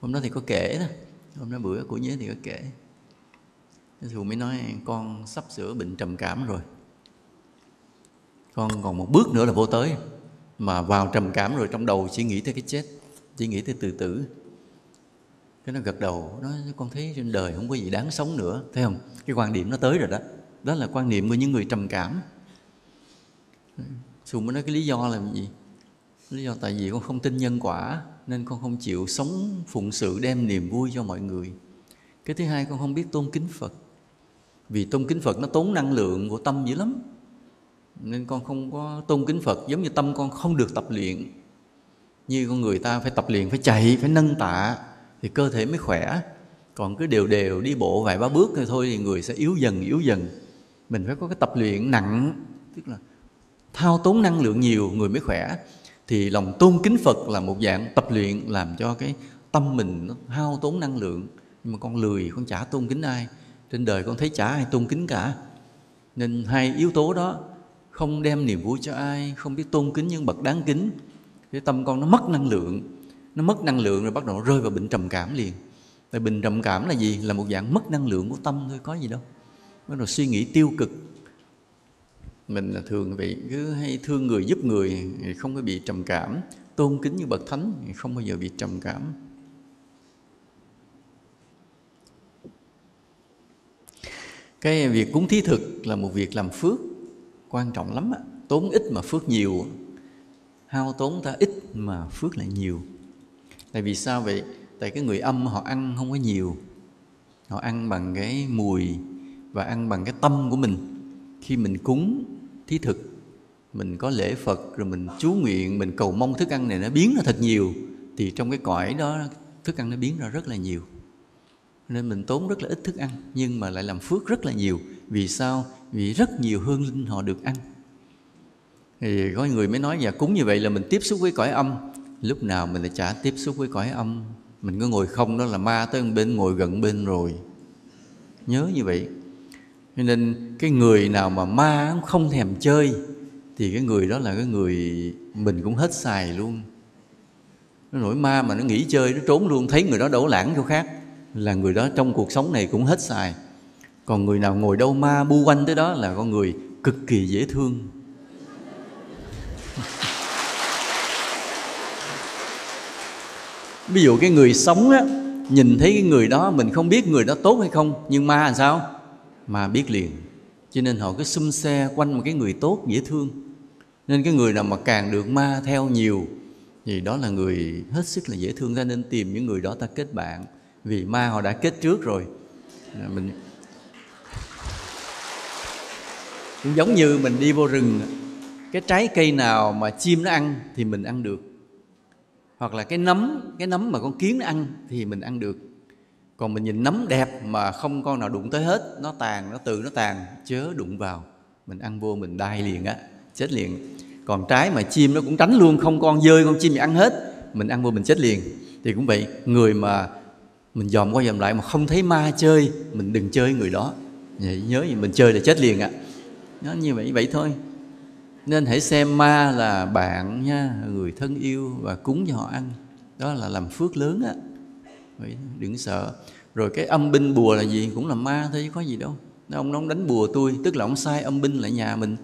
Hôm đó thì có kể đó. Hôm đó bữa của nhớ thì có kể. Thì mới nói, con sắp sửa bệnh trầm cảm rồi. Con còn một bước nữa là vô tới. Mà vào trầm cảm rồi trong đầu chỉ nghĩ tới cái chết, chỉ nghĩ tới từ tử. Cái nó gật đầu nó con thấy trên đời không có gì đáng sống nữa. Thấy không? Cái quan điểm nó tới rồi đó. Đó là quan niệm của những người trầm cảm. Sùng mới nói cái lý do là gì? Lý do tại vì con không tin nhân quả, nên con không chịu sống phụng sự đem niềm vui cho mọi người. Cái thứ hai, con không biết tôn kính phật. Vì tôn kính phật nó tốn năng lượng của tâm dữ lắm. Nên con không có tôn kính phật giống như tâm con không được tập luyện. Như con người ta phải tập luyện, phải chạy, phải nâng tạ thì cơ thể mới khỏe. Còn cứ đều đều đi bộ vài ba bước thôi thì người sẽ yếu dần yếu dần. Mình phải có cái tập luyện nặng, tức là thao tốn năng lượng nhiều, người mới khỏe, thì lòng tôn kính Phật là một dạng tập luyện làm cho cái tâm mình nó hao tốn năng lượng. Nhưng mà con lười, con chả tôn kính ai. Trên đời con thấy chả ai tôn kính cả. Nên hai yếu tố đó, không đem niềm vui cho ai, không biết tôn kính những bậc đáng kính. Cái tâm con nó mất năng lượng. Nó mất năng lượng rồi bắt đầu rơi vào bệnh trầm cảm liền. Tại bệnh trầm cảm là gì? Là một dạng mất năng lượng của tâm thôi, có gì đâu. Bắt đầu suy nghĩ tiêu cực mình là thường vậy, cứ hay thương người giúp người không có bị trầm cảm. Tôn kính như bậc thánh không bao giờ bị trầm cảm. Cái việc cúng thí thực là một việc làm phước, quan trọng lắm á. Tốn ít mà phước nhiều. Hao tốn ta ít mà phước lại nhiều. Tại vì sao vậy? Tại cái người âm họ ăn không có nhiều. Họ ăn bằng cái mùi và ăn bằng cái tâm của mình. Khi mình cúng thí thực. Mình có lễ phật, rồi mình chú nguyện, mình cầu mong thức ăn này nó biến ra thật nhiều, thì trong cái cõi đó thức ăn nó biến ra rất là nhiều. Nên mình tốn rất là ít thức ăn, nhưng mà lại làm phước rất là nhiều. Vì sao? Vì rất nhiều hương linh họ được ăn. Thì có người mới nói dạ, và cúng như vậy là mình tiếp xúc với cõi âm. Lúc nào mình lại chả tiếp xúc với cõi âm. Mình có ngồi không, đó là ma tới bên, ngồi gần bên rồi. Nhớ như vậy cho nên cái người nào mà ma không thèm chơi, thì cái người đó là cái người mình cũng hết xài luôn. Nó nổi ma mà nó nghỉ chơi, nó trốn luôn, thấy người đó đổ lãng chỗ khác, là người đó trong cuộc sống này cũng hết xài. Còn người nào ngồi đâu ma bu quanh tới đó là con người cực kỳ dễ thương. Ví dụ cái người sống á, nhìn thấy cái người đó, mình không biết người đó tốt hay không, nhưng ma làm sao? Mà biết liền. Cho nên họ cứ xum xe quanh một cái người tốt, dễ thương. Nên cái người nào mà càng được ma theo nhiều, thì đó là người hết sức là dễ thương. Ta nên tìm những người đó ta kết bạn. Vì ma họ đã kết trước rồi. Mình cũng giống như mình đi vô rừng, cái trái cây nào mà chim nó ăn thì mình ăn được. Hoặc là cái nấm cái nấm mà con kiến nó ăn thì mình ăn được còn mình nhìn nấm đẹp mà không con nào đụng tới hết, nó tàn, nó tự nó tàn, chớ đụng vào. Mình ăn vô mình đai liền á, chết liền. Còn trái mà chim nó cũng tránh luôn, không con dơi, con chim thì ăn hết. Mình ăn vô mình chết liền. Thì cũng vậy, người mà mình dòm qua dòm lại mà không thấy ma chơi, mình đừng chơi người đó. Vậy nhớ gì, mình chơi là chết liền ạ. Nó như vậy vậy thôi. Nên hãy xem ma là bạn nha, người thân yêu và cúng cho họ ăn. Đó là làm phước lớn á vậy đừng sợ. Rồi cái âm binh bùa là gì? Cũng là ma thôi, chứ có gì đâu. Ông nó đánh bùa tôi, tức là ông sai âm binh lại nhà mình.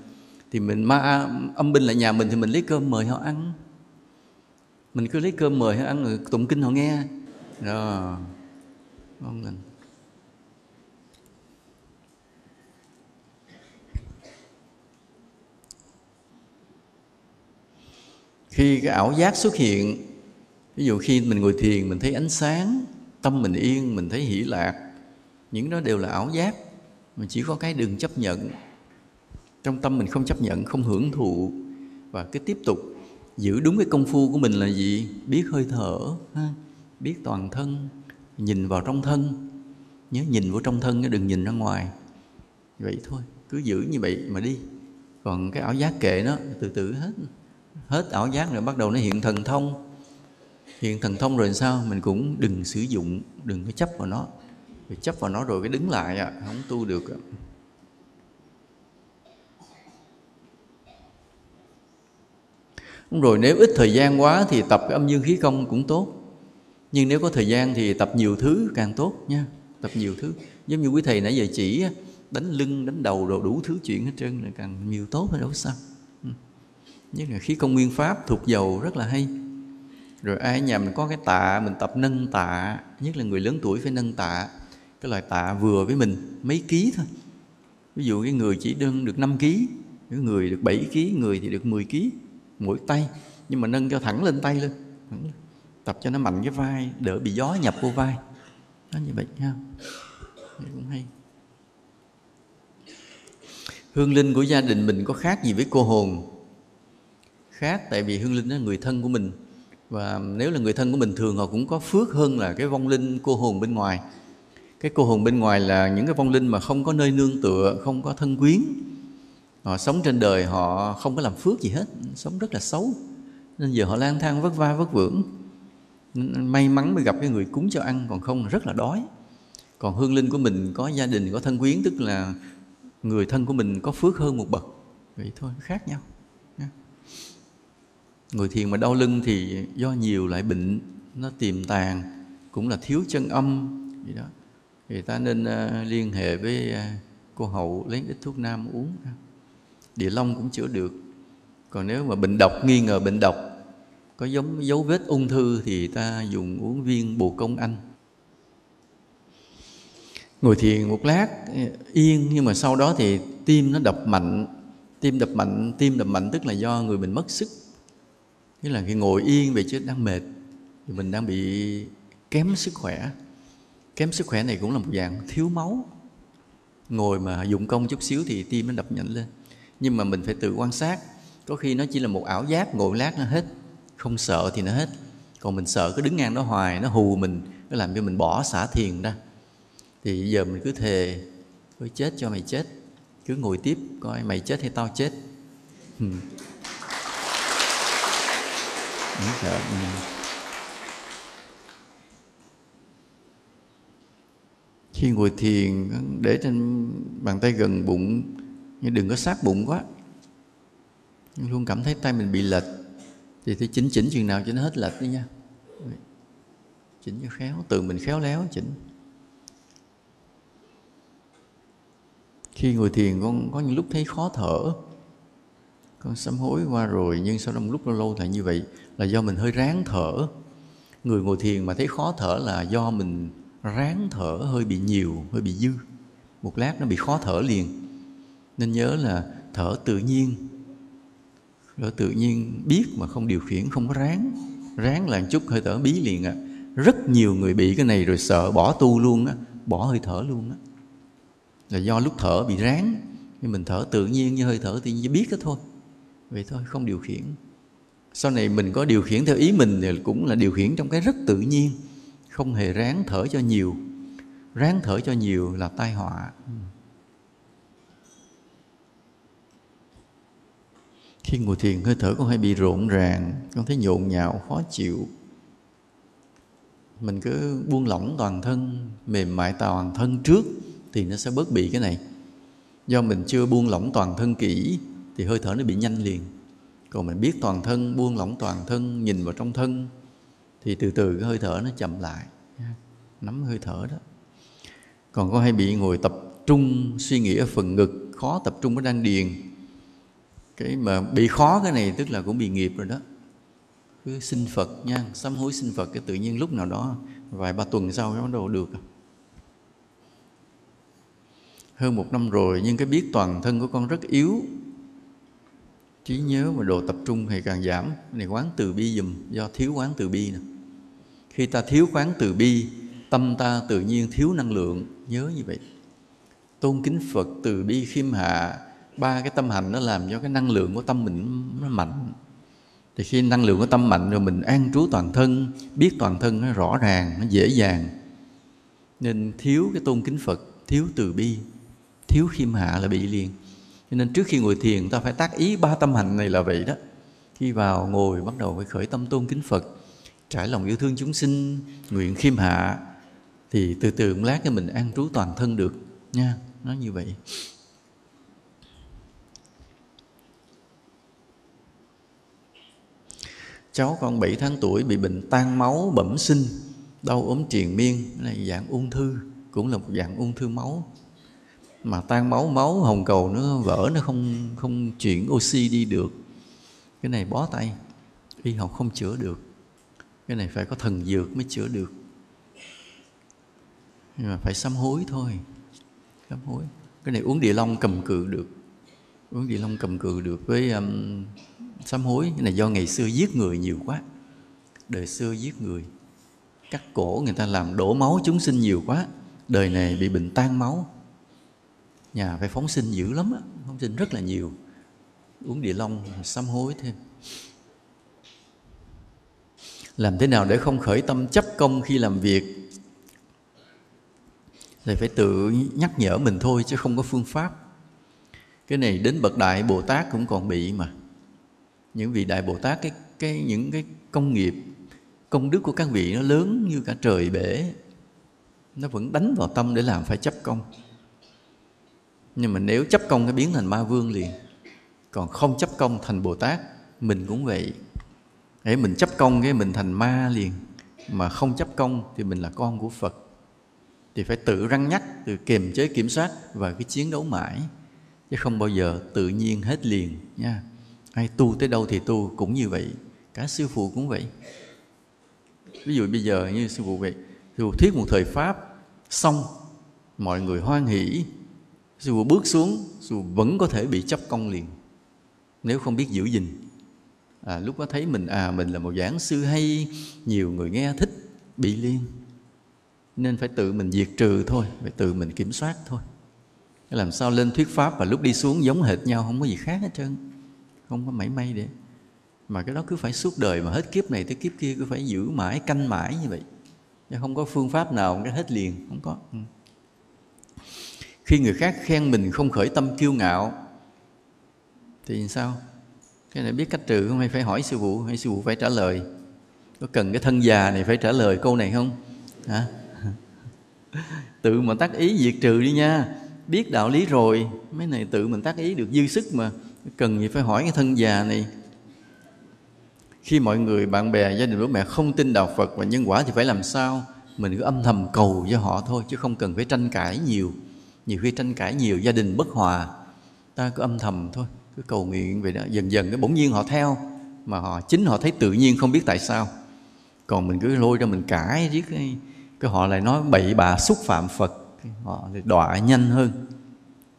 Thì mình ma à, âm binh lại nhà mình thì mình lấy cơm mời họ ăn. Mình cứ lấy cơm mời họ ăn rồi tụng kinh họ nghe. Rồi ngon lành khi cái ảo giác xuất hiện ví dụ khi mình ngồi thiền, mình thấy ánh sáng, tâm mình yên, mình thấy hỷ lạc, những đó đều là ảo giác. Mình chỉ có cái đừng chấp nhận. Trong tâm mình không chấp nhận, không hưởng thụ. Và cứ tiếp tục giữ đúng cái công phu của mình là gì? Biết hơi thở biết toàn thân, nhìn vào trong thân. Nhớ nhìn vào trong thân, đừng nhìn ra ngoài. Vậy thôi, cứ giữ như vậy mà đi. Còn cái ảo giác kệ nó, từ từ hết. Hết ảo giác rồi bắt đầu nó hiện thần thông hiện thần thông rồi sao? Mình cũng đừng sử dụng đừng có chấp vào nó. Vì chấp vào nó rồi cái đứng lại à, không tu được à. rồi nếu ít thời gian quá thì tập cái âm dương khí công cũng tốt. Nhưng nếu có thời gian thì tập nhiều thứ càng tốt nha tập nhiều thứ. Giống như quý thầy nãy giờ chỉ đánh lưng đánh đầu rồi đủ thứ chuyện hết trơn là càng nhiều tốt hơn đâu sao? Ừ. Nhất là khí công nguyên pháp thuộc dầu rất là hay rồi ai nhà mình có cái tạ, mình tập nâng tạ, nhất là người lớn tuổi phải nâng tạ. Cái loại tạ vừa với mình, mấy ký thôi. Ví dụ cái người chỉ đơn được 5 ký, cái người được 7 ký, người thì được 10 ký, mỗi tay. Nhưng mà nâng cho thẳng lên tay lên tập cho nó mạnh cái vai, đỡ bị gió nhập vô vai. Nó như vậy, ha. Đấy cũng hay. Hương linh của gia đình mình có khác gì với cô hồn? Khác tại vì hương linh là người thân của mình và nếu là người thân của mình thường họ cũng có phước hơn là cái vong linh cô hồn bên ngoài. Cái cô hồn bên ngoài là những cái vong linh mà không có nơi nương tựa, không có thân quyến. Họ sống trên đời họ không có làm phước gì hết, sống rất là xấu. Nên giờ họ lang thang vất va, vất vưởng. May mắn mới gặp cái người cúng cho ăn, còn không rất là đói. Còn hương linh của mình có gia đình, có thân quyến, tức là người thân của mình có phước hơn một bậc. Vậy thôi, khác nhau người thiền mà đau lưng thì do nhiều loại bệnh nó tiềm tàng cũng là thiếu chân âm gì đó. Thì ta nên uh, liên hệ với uh, cô hậu lấy ít thuốc nam uống địa long cũng chữa được. Còn nếu mà bệnh độc nghi ngờ bệnh độc có giống dấu vết ung thư thì ta dùng uống viên bồ công anh. Ngồi thiền một lát à, yên nhưng mà sau đó thì tim nó đập mạnh. Tim đập mạnh tim đập mạnh tức là do người mình mất sức nghĩa là khi ngồi yên vậy chứ đang mệt. Thì mình đang bị kém sức khỏe. Kém sức khỏe này cũng là một dạng thiếu máu. Ngồi mà dụng công chút xíu thì tim nó đập nhanh lên. Nhưng mà mình phải tự quan sát. Có khi nó chỉ là một ảo giác, ngồi lát nó hết. Không sợ thì nó hết. Còn mình sợ cứ đứng ngang đó hoài, nó hù mình, nó làm cho mình bỏ xả thiền ra. Thì giờ mình cứ thề thôi chết cho mày chết. Cứ ngồi tiếp coi mày chết hay tao chết. [LAUGHS] sợ ừ. khi ngồi thiền, để trên bàn tay gần bụng, nhưng đừng có sát bụng quá. Luôn cảm thấy tay mình bị lệch. Thì phải chỉnh chỉnh chừng nào cho nó hết lệch đi nha. Chỉnh cho khéo, từ mình khéo léo chỉnh. Khi ngồi thiền, con có những lúc thấy khó thở. Con sám hối qua rồi, nhưng sau đó một lúc lâu lâu lại như vậy là do mình hơi ráng thở. Người ngồi thiền mà thấy khó thở là do mình ráng thở hơi bị nhiều, hơi bị dư. Một lát nó bị khó thở liền. Nên nhớ là thở tự nhiên. Thở tự nhiên biết mà không điều khiển, không có ráng. Ráng là một chút hơi thở bí liền à. Rất nhiều người bị cái này rồi sợ bỏ tu luôn á, bỏ hơi thở luôn á. Là do lúc thở bị ráng, nhưng mình thở tự nhiên như hơi thở tự nhiên biết đó thôi. Vậy thôi, không điều khiển sau này mình có điều khiển theo ý mình thì cũng là điều khiển trong cái rất tự nhiên, không hề ráng thở cho nhiều. Ráng thở cho nhiều là tai họa. Khi ngồi thiền, hơi thở con hay bị rộn ràng, con thấy nhộn nhạo, khó chịu. Mình cứ buông lỏng toàn thân, mềm mại toàn thân trước thì nó sẽ bớt bị cái này. Do mình chưa buông lỏng toàn thân kỹ thì hơi thở nó bị nhanh liền còn mình biết toàn thân, buông lỏng toàn thân, nhìn vào trong thân, thì từ từ cái hơi thở nó chậm lại. Nắm hơi thở đó. Còn có hay bị ngồi tập trung, suy nghĩ ở phần ngực, khó tập trung ở đan điền. Cái mà bị khó cái này tức là cũng bị nghiệp rồi đó. Cứ xin Phật nha, sám hối xin Phật cái tự nhiên lúc nào đó, vài ba tuần sau nó bắt đầu được. Hơn một năm rồi, nhưng cái biết toàn thân của con rất yếu trí nhớ và độ tập trung ngày càng giảm. Này, quán từ bi dùm, do thiếu quán từ bi nè. Khi ta thiếu quán từ bi, tâm ta tự nhiên thiếu năng lượng. Nhớ như vậy. Tôn kính phật từ bi khiêm hạ. Ba cái tâm hành nó làm cho cái năng lượng của tâm mình nó mạnh. Thì khi năng lượng của tâm mạnh rồi mình an trú toàn thân, biết toàn thân nó rõ ràng, nó dễ dàng. Nên thiếu cái tôn kính phật, thiếu từ bi, thiếu khiêm hạ là bị liền cho nên trước khi ngồi thiền, ta phải tác ý ba tâm hạnh này là vậy đó. Khi vào ngồi, bắt đầu phải khởi tâm tôn kính phật. Trải lòng yêu thương chúng sinh, nguyện khiêm hạ, thì từ từ một lát cái mình an trú toàn thân được nha. Nó như vậy. Cháu con 7 tháng tuổi bị bệnh tan máu, bẩm sinh, đau ốm triền miên là dạng ung thư, cũng là một dạng ung thư máu mà tan máu máu hồng cầu nó vỡ nó không không chuyển oxy đi được. Cái này bó tay y học không chữa được. Cái này phải có thần dược mới chữa được. Nhưng mà phải sám hối thôi sám hối. Cái này uống địa long cầm cự được uống địa long cầm cự được với um, sám hối. Cái này do ngày xưa giết người nhiều quá đời xưa giết người. Cắt cổ người ta làm đổ máu chúng sinh nhiều quá đời này bị bệnh tan máu nhà phải phóng sinh dữ lắm á, phóng sinh rất là nhiều. Uống địa long, sám hối thêm. Làm thế nào để không khởi tâm chấp công khi làm việc? Thì phải tự nhắc nhở mình thôi chứ không có phương pháp. Cái này đến bậc đại bồ tát cũng còn bị mà. Những vị đại bồ tát, cái cái, những cái công nghiệp, công đức của các vị nó lớn như cả trời bể. Nó vẫn đánh vào tâm để làm phải chấp công nhưng mà nếu chấp công cái biến thành ma vương liền, còn không chấp công thành bồ tát, mình cũng vậy. Để mình chấp công cái mình thành ma liền, mà không chấp công thì mình là con của phật. Thì phải tự răng nhắc, tự kiềm chế, kiểm soát và cái chiến đấu mãi. Chứ không bao giờ tự nhiên hết liền, nha. Ai tu tới đâu thì tu cũng như vậy, cả sư phụ cũng vậy. Ví dụ bây giờ như sư phụ vậy sư phụ thuyết một thời pháp xong, mọi người hoan hỷ sư bước xuống sư vẫn có thể bị chấp công liền. Nếu không biết giữ gìn. À, lúc đó thấy mình à mình là một giảng sư hay nhiều người nghe thích bị liên. Nên phải tự mình diệt trừ thôi phải tự mình kiểm soát thôi. Làm sao lên thuyết pháp và lúc đi xuống giống hệt nhau không có gì khác hết trơn. Không có mảy may để. Mà cái đó cứ phải suốt đời mà hết kiếp này tới kiếp kia cứ phải giữ mãi canh mãi như vậy. Chứ không có phương pháp nào cái hết liền không có. Ừ khi người khác khen mình không khởi tâm kiêu ngạo, thì sao? Cái này biết cách trừ không? Hay phải hỏi sư phụ? Hay sư phụ phải trả lời? Có cần cái thân già này phải trả lời câu này không? Hả? [LAUGHS] Tự mà tác ý diệt trừ đi nha. Biết đạo lý rồi, mấy này tự mình tác ý được dư sức mà. Cần gì phải hỏi cái thân già này? Khi mọi người, bạn bè, gia đình, bố mẹ không tin đạo phật và nhân quả thì phải làm sao? Mình cứ âm thầm cầu cho họ thôi, chứ không cần phải tranh cãi nhiều nhiều khi tranh cãi nhiều gia đình bất hòa ta cứ âm thầm thôi cứ cầu nguyện vậy đó. Dần dần cái bỗng nhiên họ theo mà họ chính họ thấy tự nhiên không biết tại sao. Còn mình cứ lôi ra mình cãi riết cái, cái họ lại nói bậy bạ xúc phạm phật họ thì đọa nhanh hơn.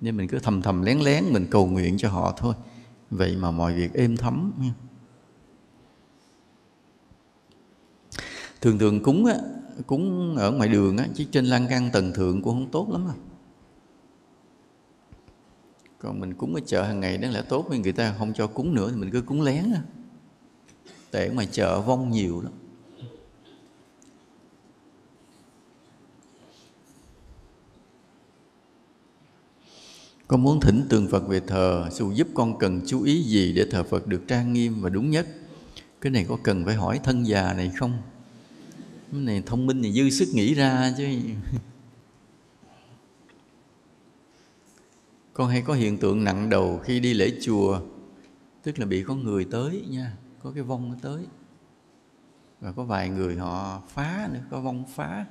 Nên mình cứ thầm thầm lén lén mình cầu nguyện cho họ thôi. Vậy mà mọi việc êm thấm nha. Thường thường cúng á cúng ở ngoài đường á chứ trên lan can tầng thượng cũng không tốt lắm à còn mình cúng ở chợ hàng ngày đó là tốt nhưng người ta, không cho cúng nữa thì mình cứ cúng lén á. Tệ ngoài chợ vong nhiều lắm. Con muốn thỉnh tượng Phật về thờ dù giúp con cần chú ý gì để thờ Phật được trang nghiêm và đúng nhất? Cái này có cần phải hỏi thân già này không? Cái này thông minh thì dư sức nghĩ ra chứ. Con hay có hiện tượng nặng đầu khi đi lễ chùa, Tức là bị có người tới nha, Có cái vong nó tới. Và có vài người họ phá nữa, Có vong phá.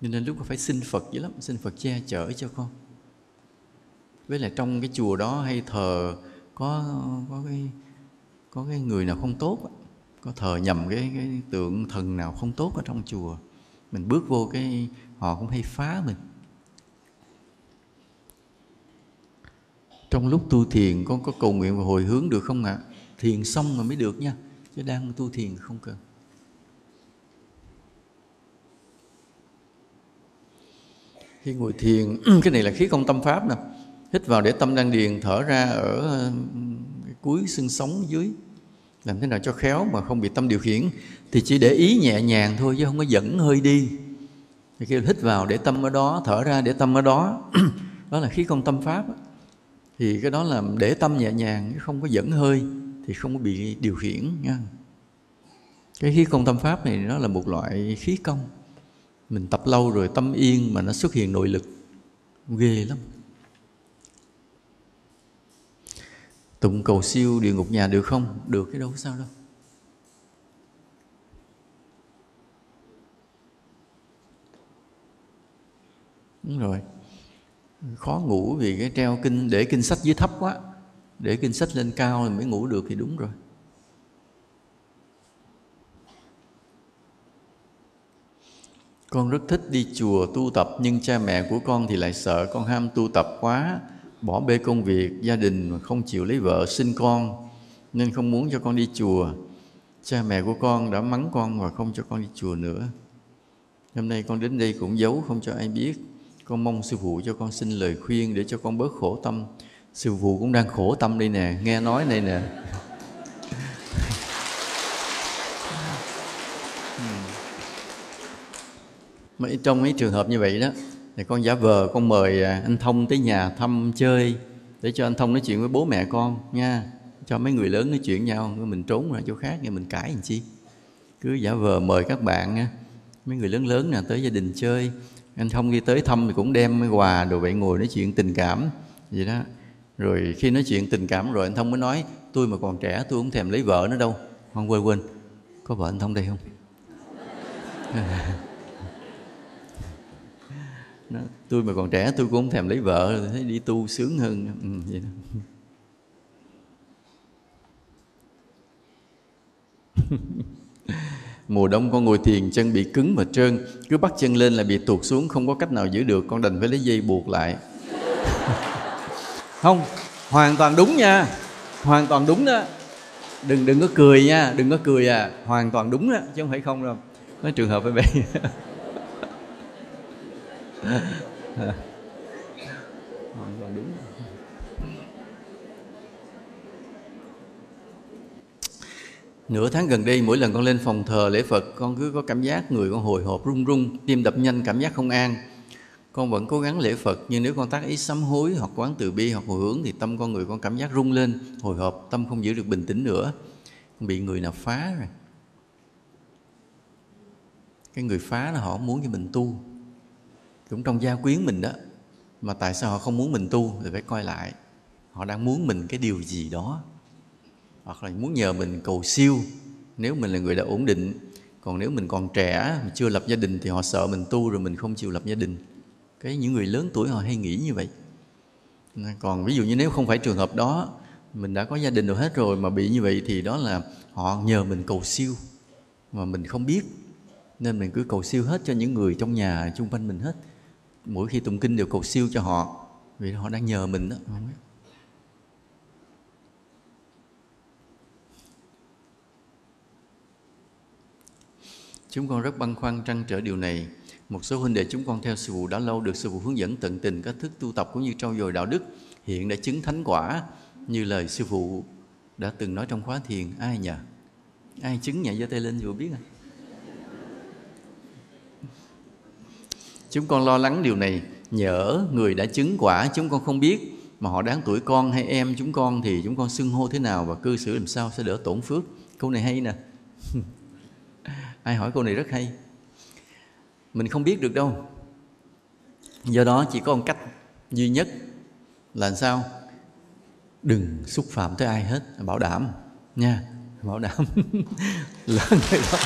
Nên lúc con phải xin Phật dữ lắm, Xin Phật che chở cho con. Với lại trong cái chùa đó hay thờ, có có cái có cái người nào không tốt có thờ nhầm cái cái tượng thần nào không tốt ở trong chùa, mình bước vô cái, họ cũng hay phá mình. Trong lúc tu thiền, con có cầu nguyện và hồi hướng được không ạ? À? thiền xong rồi mới được nha, chứ đang tu thiền không cần. Khi ngồi thiền, [CLEARS THROAT] cái này là khí công tâm pháp nè. Hít vào để tâm đang điền, thở ra ở cuối xương sống dưới. Làm thế nào cho khéo mà không bị tâm điều khiển. Thì chỉ để ý nhẹ nhàng thôi, chứ không có dẫn hơi đi. Thì khi hít vào để tâm ở đó, thở ra để tâm ở đó. [CLEARS THROAT] Đó là khí công tâm pháp thì cái đó là để tâm nhẹ nhàng không có dẫn hơi, thì không có bị điều khiển, nha. Cái khí công tâm pháp này nó là một loại khí công. Mình tập lâu rồi tâm yên mà nó xuất hiện nội lực, ghê lắm. Tụng cầu siêu địa ngục nhà được không? Được, cái đâu sao đâu. Đúng rồi khó ngủ vì cái treo kinh, để kinh sách dưới thấp quá. Để kinh sách lên cao thì mới ngủ được thì đúng rồi. Con rất thích đi chùa tu tập, nhưng cha mẹ của con thì lại sợ con ham tu tập quá, bỏ bê công việc, gia đình mà không chịu lấy vợ sinh con, nên không muốn cho con đi chùa. Cha mẹ của con đã mắng con và không cho con đi chùa nữa. Hôm nay con đến đây cũng giấu, không cho ai biết con mong sư phụ cho con xin lời khuyên để cho con bớt khổ tâm. Sư phụ cũng đang khổ tâm đây nè, nghe nói đây nè. Mấy trong mấy trường hợp như vậy đó, thì con giả vờ con mời à, anh thông tới nhà thăm chơi, để cho anh thông nói chuyện với bố mẹ con nha. Cho mấy người lớn nói chuyện nhau mình trốn ra chỗ khác nghe mình cãi làm chi. Cứ giả vờ mời các bạn nha mấy người lớn lớn nè, tới gia đình chơi anh thông đi tới thăm thì cũng đem quà đồ vậy ngồi nói chuyện tình cảm vậy đó. Rồi khi nói chuyện tình cảm rồi anh thông mới nói tôi mà còn trẻ tôi không thèm lấy vợ nữa đâu. Không quên quên. Có vợ anh thông đây không? [LAUGHS] Nó, tôi mà còn trẻ tôi cũng không thèm lấy vợ thấy đi tu sướng hơn. Ừ, vậy đó. [LAUGHS] mùa đông con ngồi thiền, chân bị cứng và trơn. Cứ bắt chân lên là bị tuột xuống, không có cách nào giữ được. Con đành phải lấy dây buộc lại. [LAUGHS] Không, hoàn toàn đúng nha. Hoàn toàn đúng đó. Đừng đừng có cười nha, đừng có cười à. Hoàn toàn đúng đó, chứ không phải không đâu. Nói trường hợp với bé [LAUGHS] [LAUGHS] hoàn toàn đúng nửa tháng gần đây, mỗi lần con lên phòng thờ lễ phật, con cứ có cảm giác người con hồi hộp run run, tim đập nhanh, cảm giác không an. Con vẫn cố gắng lễ phật, nhưng nếu con tác ý sám hối hoặc quán từ bi hoặc hồi hướng thì tâm con người con cảm giác rung lên, hồi hộp, tâm không giữ được bình tĩnh nữa. Con bị người nào phá rồi. Cái người phá là họ muốn cho mình tu. Cũng trong gia quyến mình đó, mà tại sao họ không muốn mình tu thì phải coi lại. Họ đang muốn mình cái điều gì đó hoặc là muốn nhờ mình cầu siêu, nếu mình là người đã ổn định. Còn nếu mình còn trẻ chưa lập gia đình thì họ sợ mình tu rồi mình không chịu lập gia đình. Cái những người lớn tuổi họ hay nghĩ như vậy. Còn ví dụ như nếu không phải trường hợp đó, mình đã có gia đình rồi hết rồi mà bị như vậy thì đó là họ nhờ mình cầu siêu mà mình không biết. Nên mình cứ cầu siêu hết cho những người trong nhà chung quanh mình hết. Mỗi khi tụng kinh đều cầu siêu cho họ, vì họ đang nhờ mình đó chúng con rất băn khoăn trăn trở điều này. Một số huynh đệ chúng con theo sư phụ đã lâu được sư phụ hướng dẫn tận tình các thức tu tập cũng như trau dồi đạo đức, hiện đã chứng thánh quả. Như lời sư phụ đã từng nói trong khóa thiền, ai nhờ? Ai chứng nhảy giơ tay lên vừa biết à? Chúng con lo lắng điều này. Nhỡ người đã chứng quả, chúng con không biết mà họ đáng tuổi con hay em chúng con thì chúng con xưng hô thế nào và cư xử làm sao sẽ đỡ tổn phước. Câu này hay nè ai hỏi câu này rất hay. Mình không biết được đâu. Do đó chỉ có một cách duy nhất là sao? Đừng xúc phạm tới ai hết. Bảo đảm, nha. Bảo đảm. [LAUGHS] Là người đó.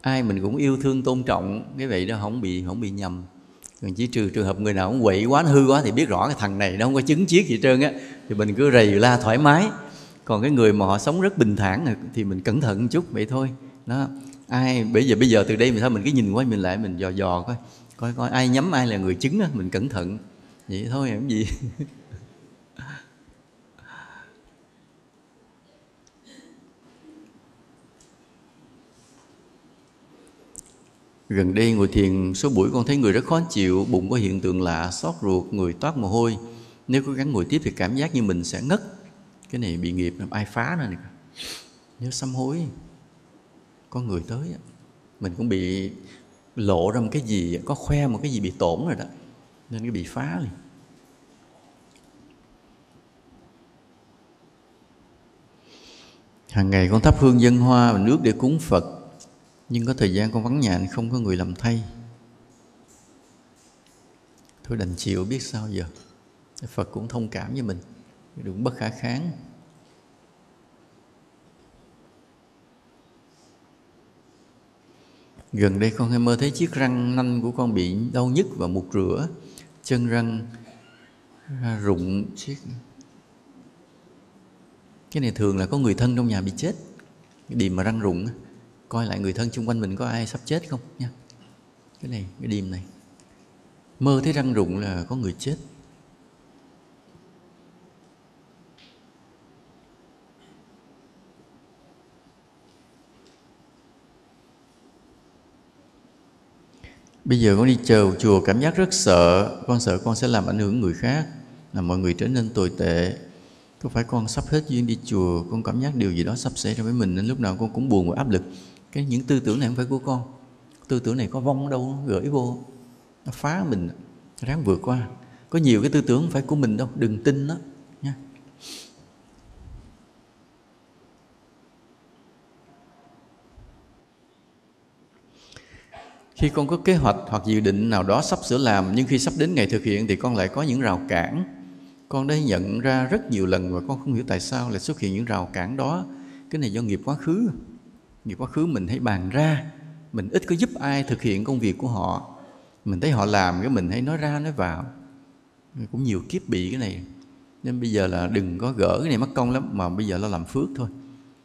Ai mình cũng yêu thương, tôn trọng. Cái vậy đó không bị không bị nhầm. Còn chỉ trừ trường hợp người nào cũng quậy quá hư quá thì biết rõ cái thằng này nó không có chứng chiếc gì trơn á. Thì mình cứ rầy la thoải mái còn cái người mà họ sống rất bình thản à, thì mình cẩn thận một chút vậy thôi đó ai bây giờ bây giờ từ đây mình sao mình cứ nhìn qua mình lại mình dò dò coi coi coi ai nhắm ai là người chứng á mình cẩn thận vậy thôi làm gì [LAUGHS] Gần đây ngồi thiền số buổi con thấy người rất khó chịu, bụng có hiện tượng lạ, xót ruột, người toát mồ hôi. Nếu cố gắng ngồi tiếp thì cảm giác như mình sẽ ngất. Cái này bị nghiệp, ai phá nữa này. Nhớ sám hối, có người tới, mình cũng bị lộ ra một cái gì, có khoe một cái gì bị tổn rồi đó. Nên cái bị phá liền. Hàng ngày con thắp hương dân hoa và nước để cúng Phật nhưng có thời gian con vắng nhà không có người làm thay thôi đành chịu biết sao giờ phật cũng thông cảm với mình đúng, bất khả kháng. Gần đây con hay mơ thấy chiếc răng nanh của con bị đau nhức và mục rửa. Chân răng rụng, chiếc cái này thường là có người thân trong nhà bị chết. Cái điểm mà răng rụng coi lại người thân xung quanh mình có ai sắp chết không nha? Cái này, cái đêm này. Mơ thấy răng rụng là có người chết. Bây giờ con đi chờ chùa, cảm giác rất sợ. Con sợ con sẽ làm ảnh hưởng người khác Là mọi người trở nên tồi tệ. Có phải con sắp hết duyên đi chùa, Con cảm giác điều gì đó sắp xảy ra với mình Nên lúc nào con cũng buồn và áp lực. Cái những tư tưởng này không phải của con. Tư tưởng này có vong đâu, gửi vô. Nó phá mình, ráng vượt qua. Có nhiều cái tư tưởng không phải của mình đâu, đừng tin nó nha khi con có kế hoạch hoặc dự định nào đó sắp sửa làm, nhưng khi sắp đến ngày thực hiện thì con lại có những rào cản. Con đã nhận ra rất nhiều lần và con không hiểu tại sao lại xuất hiện những rào cản đó. Cái này do nghiệp quá khứ. Nghiệp quá khứ mình hãy bàn ra. Mình ít có giúp ai thực hiện công việc của họ. Mình thấy họ làm cái mình hãy nói ra, nói vào. Cũng nhiều kiếp bị cái này. Nên bây giờ là đừng có gỡ cái này mất công lắm, mà bây giờ lo làm phước thôi.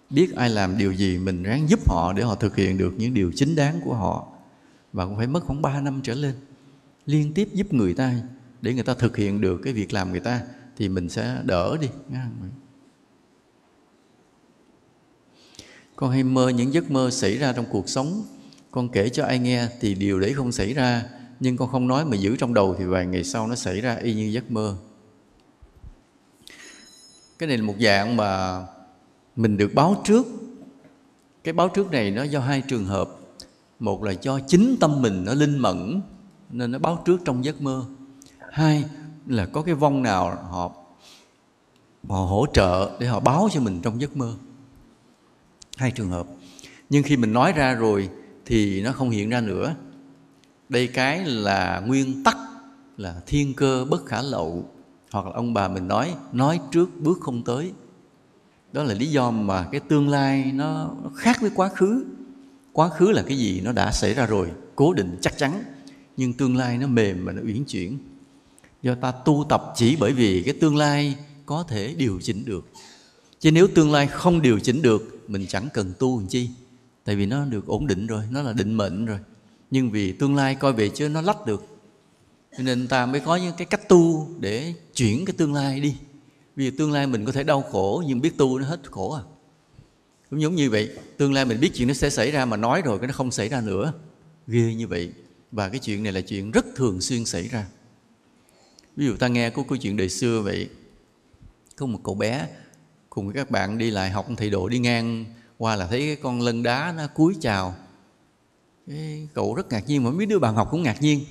Biết ai làm điều gì, mình ráng giúp họ để họ thực hiện được những điều chính đáng của họ và cũng phải mất khoảng 3 năm trở lên. Liên tiếp giúp người ta để người ta thực hiện được cái việc làm người ta thì mình sẽ đỡ đi con hay mơ những giấc mơ xảy ra trong cuộc sống. Con kể cho ai nghe thì điều đấy không xảy ra, nhưng con không nói mà giữ trong đầu thì vài ngày sau nó xảy ra y như giấc mơ. Cái này là một dạng mà mình được báo trước. Cái báo trước này nó do hai trường hợp một là cho chính tâm mình nó linh mẫn, nên nó báo trước trong giấc mơ. Hai là có cái vong nào họ họ hỗ trợ để họ báo cho mình trong giấc mơ. Hai trường hợp. Nhưng khi mình nói ra rồi thì nó không hiện ra nữa. Đây cái là nguyên tắc là thiên cơ bất khả lậu, hoặc là ông bà mình nói nói trước bước không tới. Đó là lý do mà cái tương lai nó khác với quá khứ quá khứ là cái gì nó đã xảy ra rồi, cố định chắc chắn, nhưng tương lai nó mềm và nó uyển chuyển. Do ta tu tập chỉ bởi vì cái tương lai có thể điều chỉnh được. Chứ nếu tương lai không điều chỉnh được, mình chẳng cần tu làm chi. Tại vì nó được ổn định rồi, nó là định mệnh rồi. Nhưng vì tương lai coi về chứ nó lách được. Cho nên ta mới có những cái cách tu để chuyển cái tương lai đi. Vì tương lai mình có thể đau khổ, nhưng biết tu nó hết khổ à cũng giống như vậy, tương lai mình biết chuyện nó sẽ xảy ra mà nói rồi cái nó không xảy ra nữa. Ghê như vậy. Và cái chuyện này là chuyện rất thường xuyên xảy ra. Ví dụ ta nghe có câu chuyện đời xưa vậy, có một cậu bé cùng với các bạn đi lại học thầy độ đi ngang qua là thấy cái con lân đá nó cúi chào. Cái cậu rất ngạc nhiên, mà mấy đứa bạn học cũng ngạc nhiên.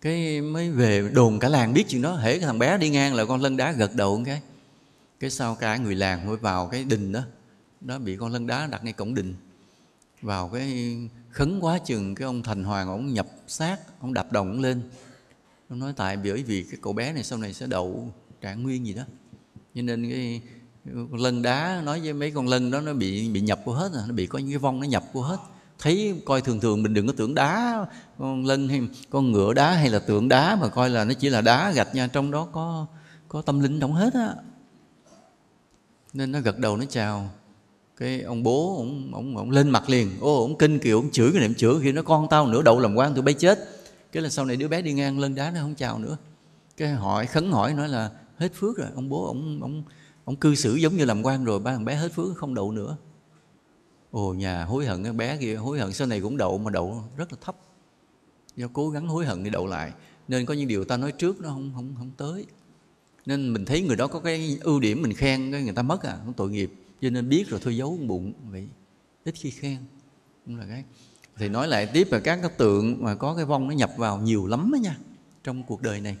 Cái mới về đồn cả làng biết chuyện đó hễ cái thằng bé đi ngang là con lân đá gật đầu một cái. Cái sau cả người làng mới vào cái đình đó đó, bị con lân đá đặt ngay cổng đình. Vào cái khấn quá chừng, cái ông thành hoàng ông nhập xác ông đập đồng lên. Ông nói, tại bởi vì cái cậu bé này sau này sẽ đậu trạng nguyên gì đó. Cho nên cái lân đá nói với mấy con lân đó, nó bị bị nhập của hết rồi nó bị có những cái vong nó nhập của hết. Thấy coi thường thường mình đừng có tưởng đá con lân hay con ngựa đá hay là tượng đá, mà coi là nó chỉ là đá gạch nha, trong đó có có tâm linh động hết á. Nên nó gật đầu, nó chào cái ông bố ông ông ông lên mặt liền. Ô, ông kinh kiều ông chửi cái niệm chửi. Khi nó con tao nửa đậu làm quan tụi bay chết. Cái là sau này đứa bé đi ngang lên đá nó không chào nữa. Cái hỏi, khấn hỏi nói là hết phước rồi. Ông bố, ông ông ông cư xử giống như làm quan rồi. Ba thằng bé hết phước, không đậu nữa. Ồ, nhà hối hận cái bé kia hối hận. Sau này cũng đậu mà đậu rất là thấp. Do cố gắng hối hận để đậu lại. Nên có những điều ta nói trước nó không không không tới. Nên mình thấy người đó có cái ưu điểm mình khen cái người ta mất à không tội nghiệp cho nên biết rồi thôi giấu bụng, vậy ít khi khen. Cũng là cái thì nói lại tiếp là các cái tượng mà có cái vong nó nhập vào nhiều lắm đó nha, trong cuộc đời này.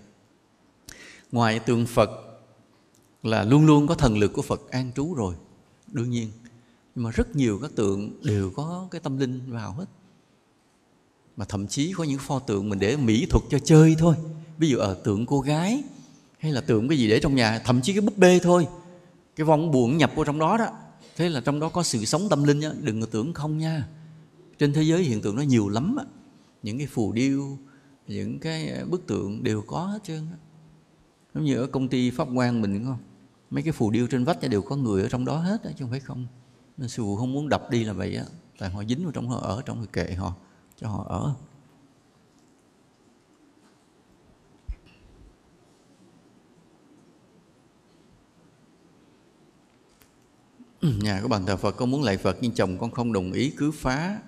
Ngoài tượng phật là luôn luôn có thần lực của phật an trú rồi, đương nhiên. Nhưng mà rất nhiều các tượng đều có cái tâm linh vào hết. Mà thậm chí có những pho tượng mình để mỹ thuật cho chơi thôi. Ví dụ ở tượng cô gái, hay là tượng cái gì để trong nhà, thậm chí cái búp bê thôi cái vong buồn nhập vô trong đó đó thế là trong đó có sự sống tâm linh nhá. đừng có tưởng không nha trên thế giới hiện tượng nó nhiều lắm á. những cái phù điêu những cái ờ, bức tượng đều có hết trơn á. giống như ở công ty pháp quan mình không mấy cái phù điêu trên vách đều có người ở trong đó hết á, chứ không phải không nên sư phụ không muốn đập đi là vậy á tại họ dính vào trong họ ở trong người kệ họ cho họ ở Ừ, nhà có bàn thờ Phật, con muốn lạy Phật nhưng chồng con không đồng ý cứ phá.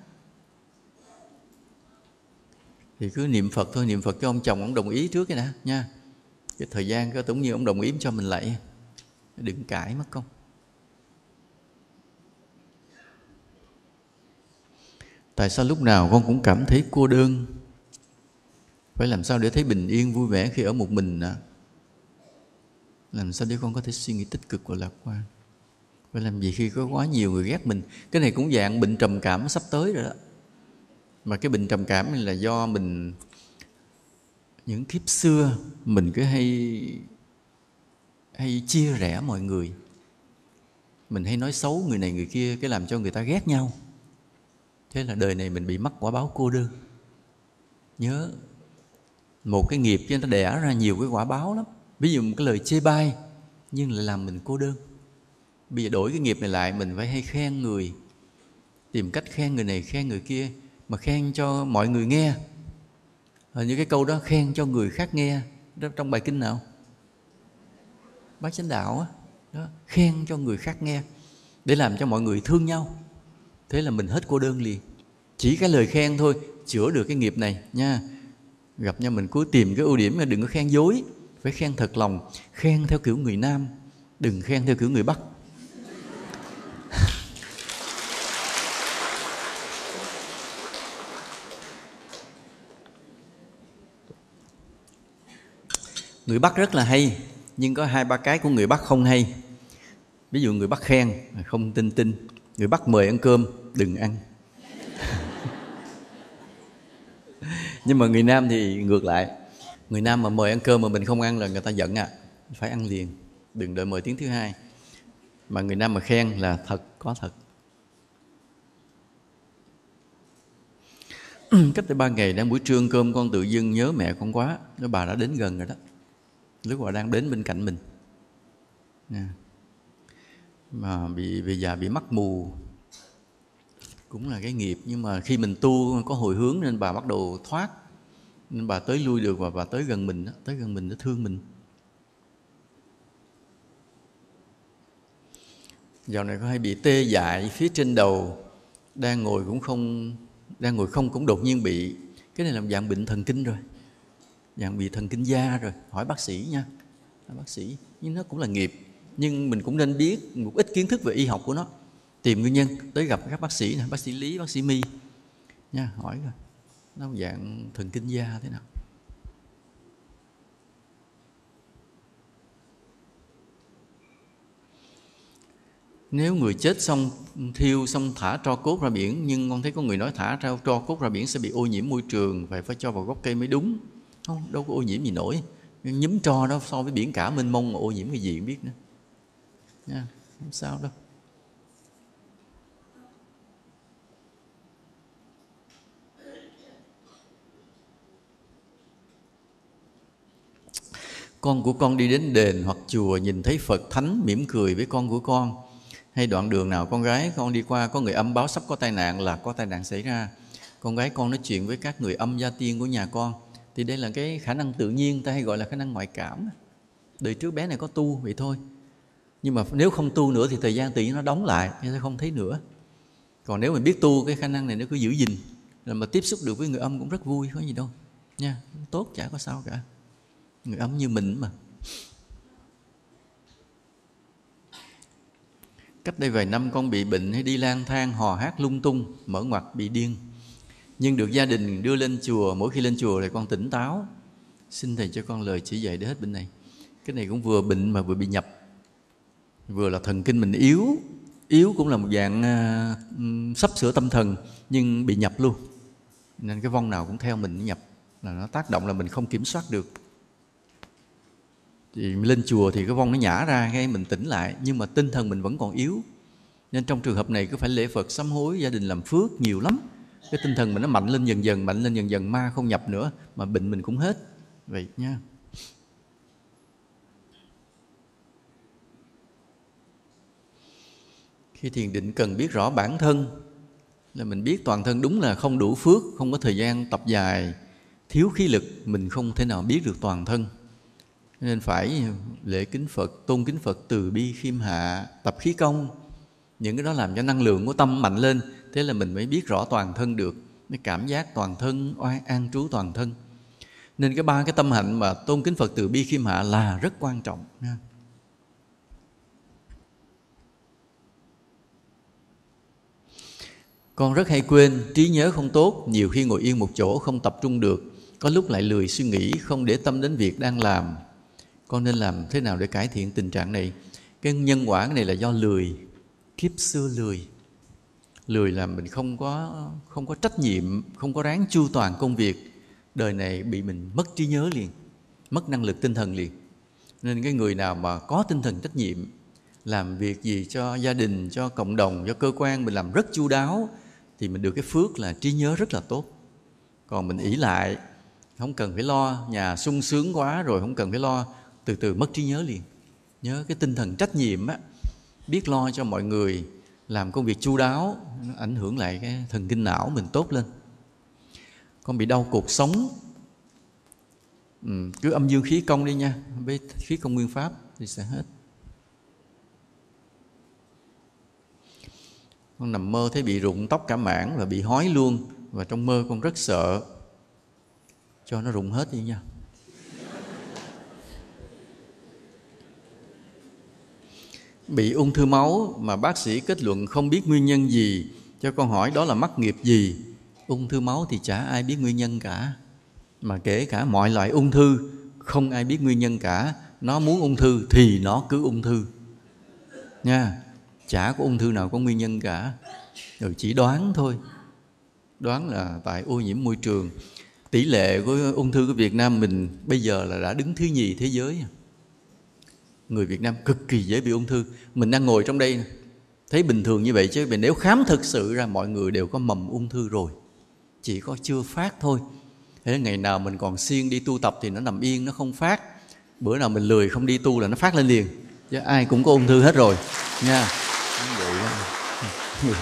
Thì cứ niệm Phật thôi, niệm Phật cho ông chồng ông đồng ý trước cái nè nha. Cái thời gian có tổng như ông đồng ý cho mình lạy. Đừng cãi mất công. Tại sao lúc nào con cũng cảm thấy cô đơn? Phải làm sao để thấy bình yên, vui vẻ khi ở một mình à? làm sao để con có thể suy nghĩ tích cực và lạc quan? Phải làm gì khi có quá nhiều người ghét mình? Cái này cũng dạng bệnh trầm cảm sắp tới rồi đó. Mà cái bệnh trầm cảm này là do mình, những kiếp xưa mình cứ hay hay chia rẽ mọi người. Mình hay nói xấu người này người kia, cái làm cho người ta ghét nhau. Thế là đời này mình bị mắc quả báo cô đơn. Nhớ, một cái nghiệp cho nó đẻ ra nhiều cái quả báo lắm. Ví dụ một cái lời chê bai, nhưng lại làm mình cô đơn bây giờ đổi cái nghiệp này lại mình phải hay khen người tìm cách khen người này khen người kia mà khen cho mọi người nghe. Hình như cái câu đó khen cho người khác nghe. Đó trong bài kinh nào? Bác chánh đạo á. Đó, khen cho người khác nghe để làm cho mọi người thương nhau. Thế là mình hết cô đơn liền. Chỉ cái lời khen thôi chữa được cái nghiệp này nha. Gặp nhau mình cứ tìm cái ưu điểm đừng có khen dối phải khen thật lòng khen theo kiểu người nam đừng khen theo kiểu người bắc. Người bắc rất là hay, nhưng có hai, ba cái của người bắc không hay. Ví dụ người bắc khen, không tin tin người bắc mời ăn cơm, đừng ăn. [LAUGHS] Nhưng mà người nam thì ngược lại. Người nam mà mời ăn cơm mà mình không ăn là người ta giận à phải ăn liền, đừng đợi mời tiếng thứ hai. Mà người nam mà khen là thật, có thật. [CLEARS THROAT] Cách đây ba ngày, đang buổi trưa cơm, con tự dưng nhớ mẹ con quá. Nó bà đã đến gần rồi đó lúc bà đang đến bên cạnh mình. Nè. mà bị bị già bị mắt mù. Cũng là cái nghiệp, nhưng mà khi mình tu có hồi hướng nên bà bắt đầu thoát. Nên bà tới lui được và bà tới gần mình tới gần mình để thương mình. Dạo này có hay bị tê dại phía trên đầu. Đang ngồi cũng không, đang ngồi không cũng đột nhiên bị. Cái này là dạng bệnh thần kinh rồi dạng bị thần kinh da rồi. Hỏi bác sĩ nha. Hỏi bác sĩ. Nhưng nó cũng là nghiệp. Nhưng mình cũng nên biết một ít kiến thức về y học của nó. Tìm nguyên nhân. Tới gặp các bác sĩ nè. Bác sĩ lý, bác sĩ mi nha, hỏi rồi nó dạng thần kinh da thế nào? Nếu người chết xong, thiêu xong thả tro cốt ra biển, nhưng con thấy có người nói thả tro cốt ra biển sẽ bị ô nhiễm môi trường, phải phải cho vào gốc cây mới đúng không, đâu có ô nhiễm gì nổi. Nhúm tro đó, so với biển cả mênh mông mà ô nhiễm cái gì không biết nữa. Nha, không sao đâu. Con của con đi đến đền hoặc chùa nhìn thấy Phật Thánh mỉm cười với con của con. Hay đoạn đường nào con gái con đi qua, có người âm báo sắp có tai nạn là có tai nạn xảy ra. Con gái con nói chuyện với các người âm gia tiên của nhà con thì đây là cái khả năng tự nhiên, ta hay gọi là khả năng ngoại cảm đời trước bé này có tu vậy thôi. Nhưng mà nếu không tu nữa thì thời gian tự nhiên nó đóng lại nên sẽ không thấy nữa. Còn nếu mình biết tu, cái khả năng này nó cứ giữ gìn. Là mà tiếp xúc được với người âm cũng rất vui, có gì đâu. Nha, tốt chả có sao cả. Người âm như mình mà. Cách đây vài năm con bị bệnh hay đi lang thang, hò hát lung tung mở ngoặt, bị điên nhưng được gia đình đưa lên chùa mỗi khi lên chùa thì con tỉnh táo. Xin thầy cho con lời chỉ dạy để hết bệnh này. Cái này cũng vừa bệnh mà vừa bị nhập. Vừa là thần kinh mình yếu. Yếu cũng là một dạng uh, sắp sửa tâm thần nhưng bị nhập luôn. Nên cái vong nào cũng theo mình nhập. Là nó tác động là mình không kiểm soát được. Thì lên chùa thì cái vong nó nhả ra ngay mình tỉnh lại. Nhưng mà tinh thần mình vẫn còn yếu. Nên trong trường hợp này cứ phải lễ phật sám hối gia đình làm phước nhiều lắm cái tinh thần mình nó mạnh lên dần dần, mạnh lên dần dần, ma không nhập nữa, mà bệnh mình cũng hết. Vậy nha. Khi thiền định cần biết rõ bản thân, là mình biết toàn thân đúng là không đủ phước, không có thời gian tập dài, thiếu khí lực, mình không thể nào biết được toàn thân. Nên phải lễ kính phật, tôn kính phật từ bi, khiêm hạ, tập khí công. Những cái đó làm cho năng lượng của tâm mạnh lên thế là mình mới biết rõ toàn thân được, mới cảm giác toàn thân, oai, an trú toàn thân. Nên cái ba cái tâm hạnh mà tôn kính phật từ bi khiêm hạ là rất quan trọng, nha. con rất hay quên trí nhớ không tốt, nhiều khi ngồi yên một chỗ không tập trung được, có lúc lại lười suy nghĩ, không để tâm đến việc đang làm. Con nên làm thế nào để cải thiện tình trạng này? Cái nhân quả này là do lười, kiếp xưa lười lười làm mình không có không có trách nhiệm, không có ráng chu toàn công việc. Đời này bị mình mất trí nhớ liền, mất năng lực tinh thần liền. Nên cái người nào mà có tinh thần trách nhiệm, làm việc gì cho gia đình, cho cộng đồng, cho cơ quan mình làm rất chu đáo, thì mình được cái phước là trí nhớ rất là tốt. Còn mình ỷ lại, không cần phải lo, nhà sung sướng quá rồi không cần phải lo, từ từ mất trí nhớ liền. Nhớ cái tinh thần trách nhiệm á, biết lo cho mọi người làm công việc chu đáo nó ảnh hưởng lại cái thần kinh não mình tốt lên. Con bị đau cuộc sống. Ừ, cứ âm dương khí công đi nha với khí công nguyên pháp thì sẽ hết. Con nằm mơ thấy bị rụng tóc cả mảng và bị hói luôn và trong mơ con rất sợ. Cho nó rụng hết đi nha. Bị ung thư máu mà bác sĩ kết luận không biết nguyên nhân gì, cho con hỏi đó là mắc nghiệp gì. Ung thư máu thì chả ai biết nguyên nhân cả, mà kể cả mọi loại ung thư, không ai biết nguyên nhân cả. Nó muốn ung thư thì nó cứ ung thư, nha. Chả có ung thư nào có nguyên nhân cả. Rồi chỉ đoán thôi. Đoán là tại ô nhiễm môi trường. Tỷ lệ của ung thư của Việt Nam mình bây giờ là đã đứng thứ nhì thế giới à người Việt Nam cực kỳ dễ bị ung thư. Mình đang ngồi trong đây thấy bình thường như vậy chứ nếu khám thực sự ra, mọi người đều có mầm ung thư rồi. Chỉ có chưa phát thôi. Thế ngày nào mình còn siêng đi tu tập thì nó nằm yên, nó không phát. Bữa nào mình lười không đi tu là nó phát lên liền. Chứ ai cũng có ung thư hết rồi, nha. [LAUGHS]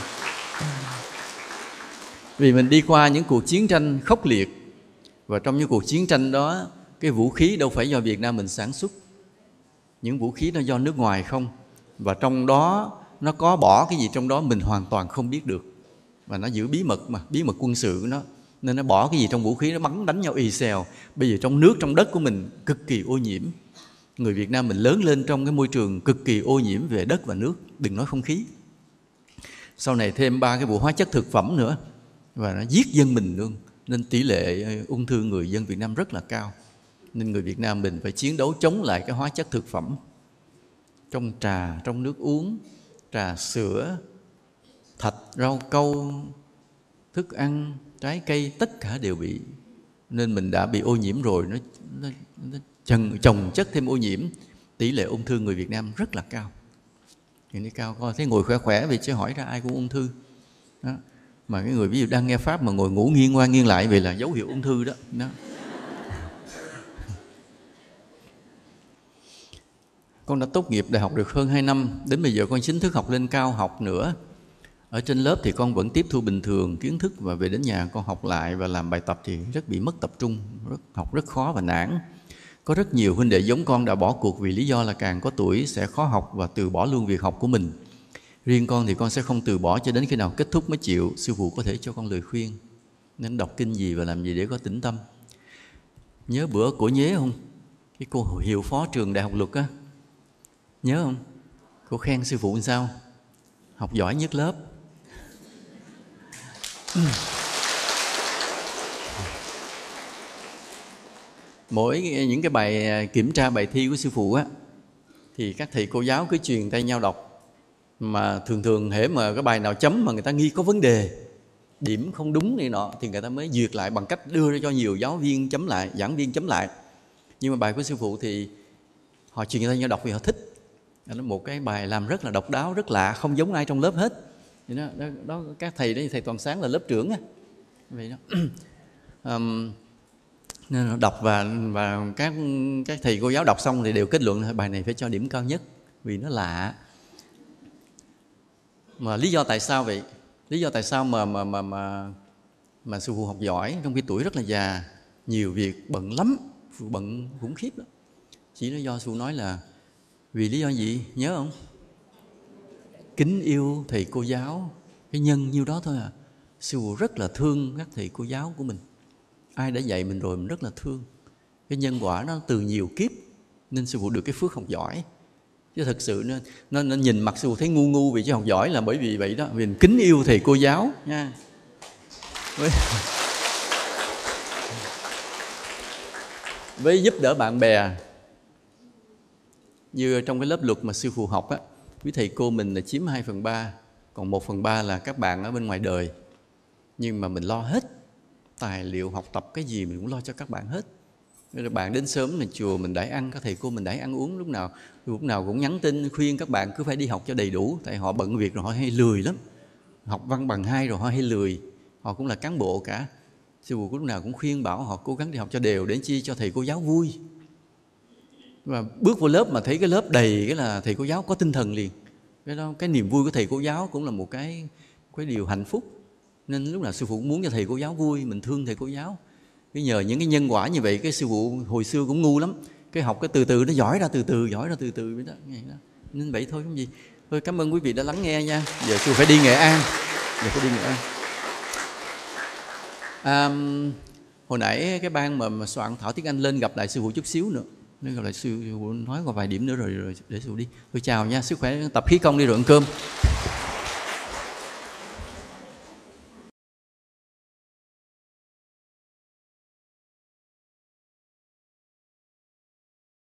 Vì mình đi qua những cuộc chiến tranh khốc liệt. Và trong những cuộc chiến tranh đó, cái vũ khí đâu phải do Việt Nam mình sản xuất những vũ khí nó do nước ngoài không? Và trong đó, nó có bỏ cái gì trong đó mình hoàn toàn không biết được. Và nó giữ bí mật mà, bí mật quân sự của nó. Nên nó bỏ cái gì trong vũ khí, nó bắn đánh nhau y xèo. Bây giờ trong nước, trong đất của mình, cực kỳ ô nhiễm. Người Việt Nam mình lớn lên trong cái môi trường cực kỳ ô nhiễm về đất và nước, đừng nói không khí. Sau này thêm ba cái vụ hóa chất thực phẩm nữa. Và nó giết dân mình luôn. Nên tỷ lệ ờ, ung thư người dân Việt Nam rất là cao nên người Việt Nam mình phải chiến đấu chống lại cái hóa chất thực phẩm trong trà trong nước uống trà sữa thạch rau câu thức ăn trái cây tất cả đều bị. Nên mình đã bị ô nhiễm rồi nó, nó, nó chồng, chồng chất thêm ô nhiễm. Tỷ lệ ung thư người Việt Nam rất là cao. Hiện nay cao coi thấy ngồi khỏe khỏe vì chứ hỏi ra ai cũng ung thư. Đó. mà cái người ví dụ đang nghe pháp mà ngồi ngủ nghiêng qua nghiêng lại vậy là dấu hiệu ung thư đó, đó. Con đã tốt nghiệp đại học được hơn 2 năm đến bây giờ con chính thức học lên cao học nữa. Ở trên lớp thì con vẫn tiếp thu bình thường kiến thức và về đến nhà con học lại và làm bài tập thì rất bị mất tập trung rất, học rất khó và nản. Có rất nhiều huynh đệ giống con đã bỏ cuộc vì lý do là càng có tuổi sẽ khó học và từ bỏ luôn việc học của mình. Riêng con thì con sẽ không từ bỏ cho đến khi nào kết thúc mới chịu sư phụ có thể cho con lời khuyên. Nên đọc kinh gì và làm gì để có tĩnh tâm. Nhớ bữa của nhế không? Cái cô hiệu phó trường đại học luật á nhớ không? Cô khen sư phụ làm sao? Học giỏi nhất lớp. Ừ. Mỗi những cái bài à, kiểm tra bài thi của sư phụ á, thì các thầy cô giáo cứ truyền tay nhau đọc. Mà thường thường hễ mà cái bài nào chấm mà người ta nghi có vấn đề, điểm không đúng này nọ, thì người ta mới duyệt lại bằng cách đưa ra cho nhiều giáo viên chấm lại, giảng viên chấm lại. Nhưng mà bài của sư phụ thì họ truyền tay nhau đọc vì họ thích nó một cái bài làm rất là độc đáo rất lạ không giống ai trong lớp hết. Thì đó, đó, đó các thầy đấy thầy toàn sáng là lớp trưởng á. Vậy đó. [CLEARS THROAT] Um, nên đọc và và các các thầy cô giáo đọc xong thì đều kết luận là bài này phải cho điểm cao nhất vì nó lạ. Mà lý do tại sao vậy? Lý do tại sao mà mà mà mà mà sư phụ học giỏi trong khi tuổi rất là già nhiều việc bận lắm bận khủng khiếp đó chỉ là do sư phụ nói là vì lý do gì? Nhớ không? Kính yêu thầy cô giáo. Cái nhân nhiêu đó thôi à. Sư phụ rất là thương các thầy cô giáo của mình. Ai đã dạy mình rồi mình rất là thương. Cái nhân quả nó từ nhiều kiếp nên sư phụ được cái phước học giỏi. Chứ thật sự nó, nó, nó nhìn mặt sư phụ thấy ngu ngu vì chứ học giỏi là bởi vì vậy đó. Vì mình kính yêu thầy cô giáo nha. Với, [LAUGHS] với giúp đỡ bạn bè như trong cái lớp luật mà sư phụ học á, quý thầy cô mình là chiếm 2 phần 3 còn 1 phần 3 là các bạn ở bên ngoài đời. Nhưng mà mình lo hết tài liệu học tập cái gì mình cũng lo cho các bạn hết. Rồi bạn đến sớm là chùa mình đãi ăn, các thầy cô mình đãi ăn uống lúc nào lúc nào cũng nhắn tin, khuyên các bạn cứ phải đi học cho đầy đủ. Tại họ bận việc rồi họ hay lười lắm. Học văn bằng hai rồi họ hay lười. Họ cũng là cán bộ cả. Sư phụ lúc nào cũng khuyên bảo họ cố gắng đi học cho đều để chi cho thầy cô giáo vui và bước vào lớp mà thấy cái lớp đầy cái là thầy cô giáo có tinh thần liền. Cái đó cái niềm vui của thầy cô giáo cũng là một cái cái điều hạnh phúc. Nên lúc nào sư phụ cũng muốn cho thầy cô giáo vui mình thương thầy cô giáo. Cái nhờ những cái nhân quả như vậy cái sư phụ hồi xưa cũng ngu lắm. Cái học cái từ từ nó giỏi ra từ từ giỏi ra từ từ vậy đó, vậy đó. nên vậy thôi không gì. Thôi cảm ơn quý vị đã lắng nghe nha. Giờ sư phải đi nghệ an. Giờ phải đi nghệ an. À, hồi nãy cái ban mà, mà soạn thảo tiếng anh lên gặp lại sư phụ chút xíu nữa nên gặp lại sư nói qua vài điểm nữa rồi rồi để sư đi. Tôi chào nha, sức khỏe, tập khí công đi, rồi ăn cơm.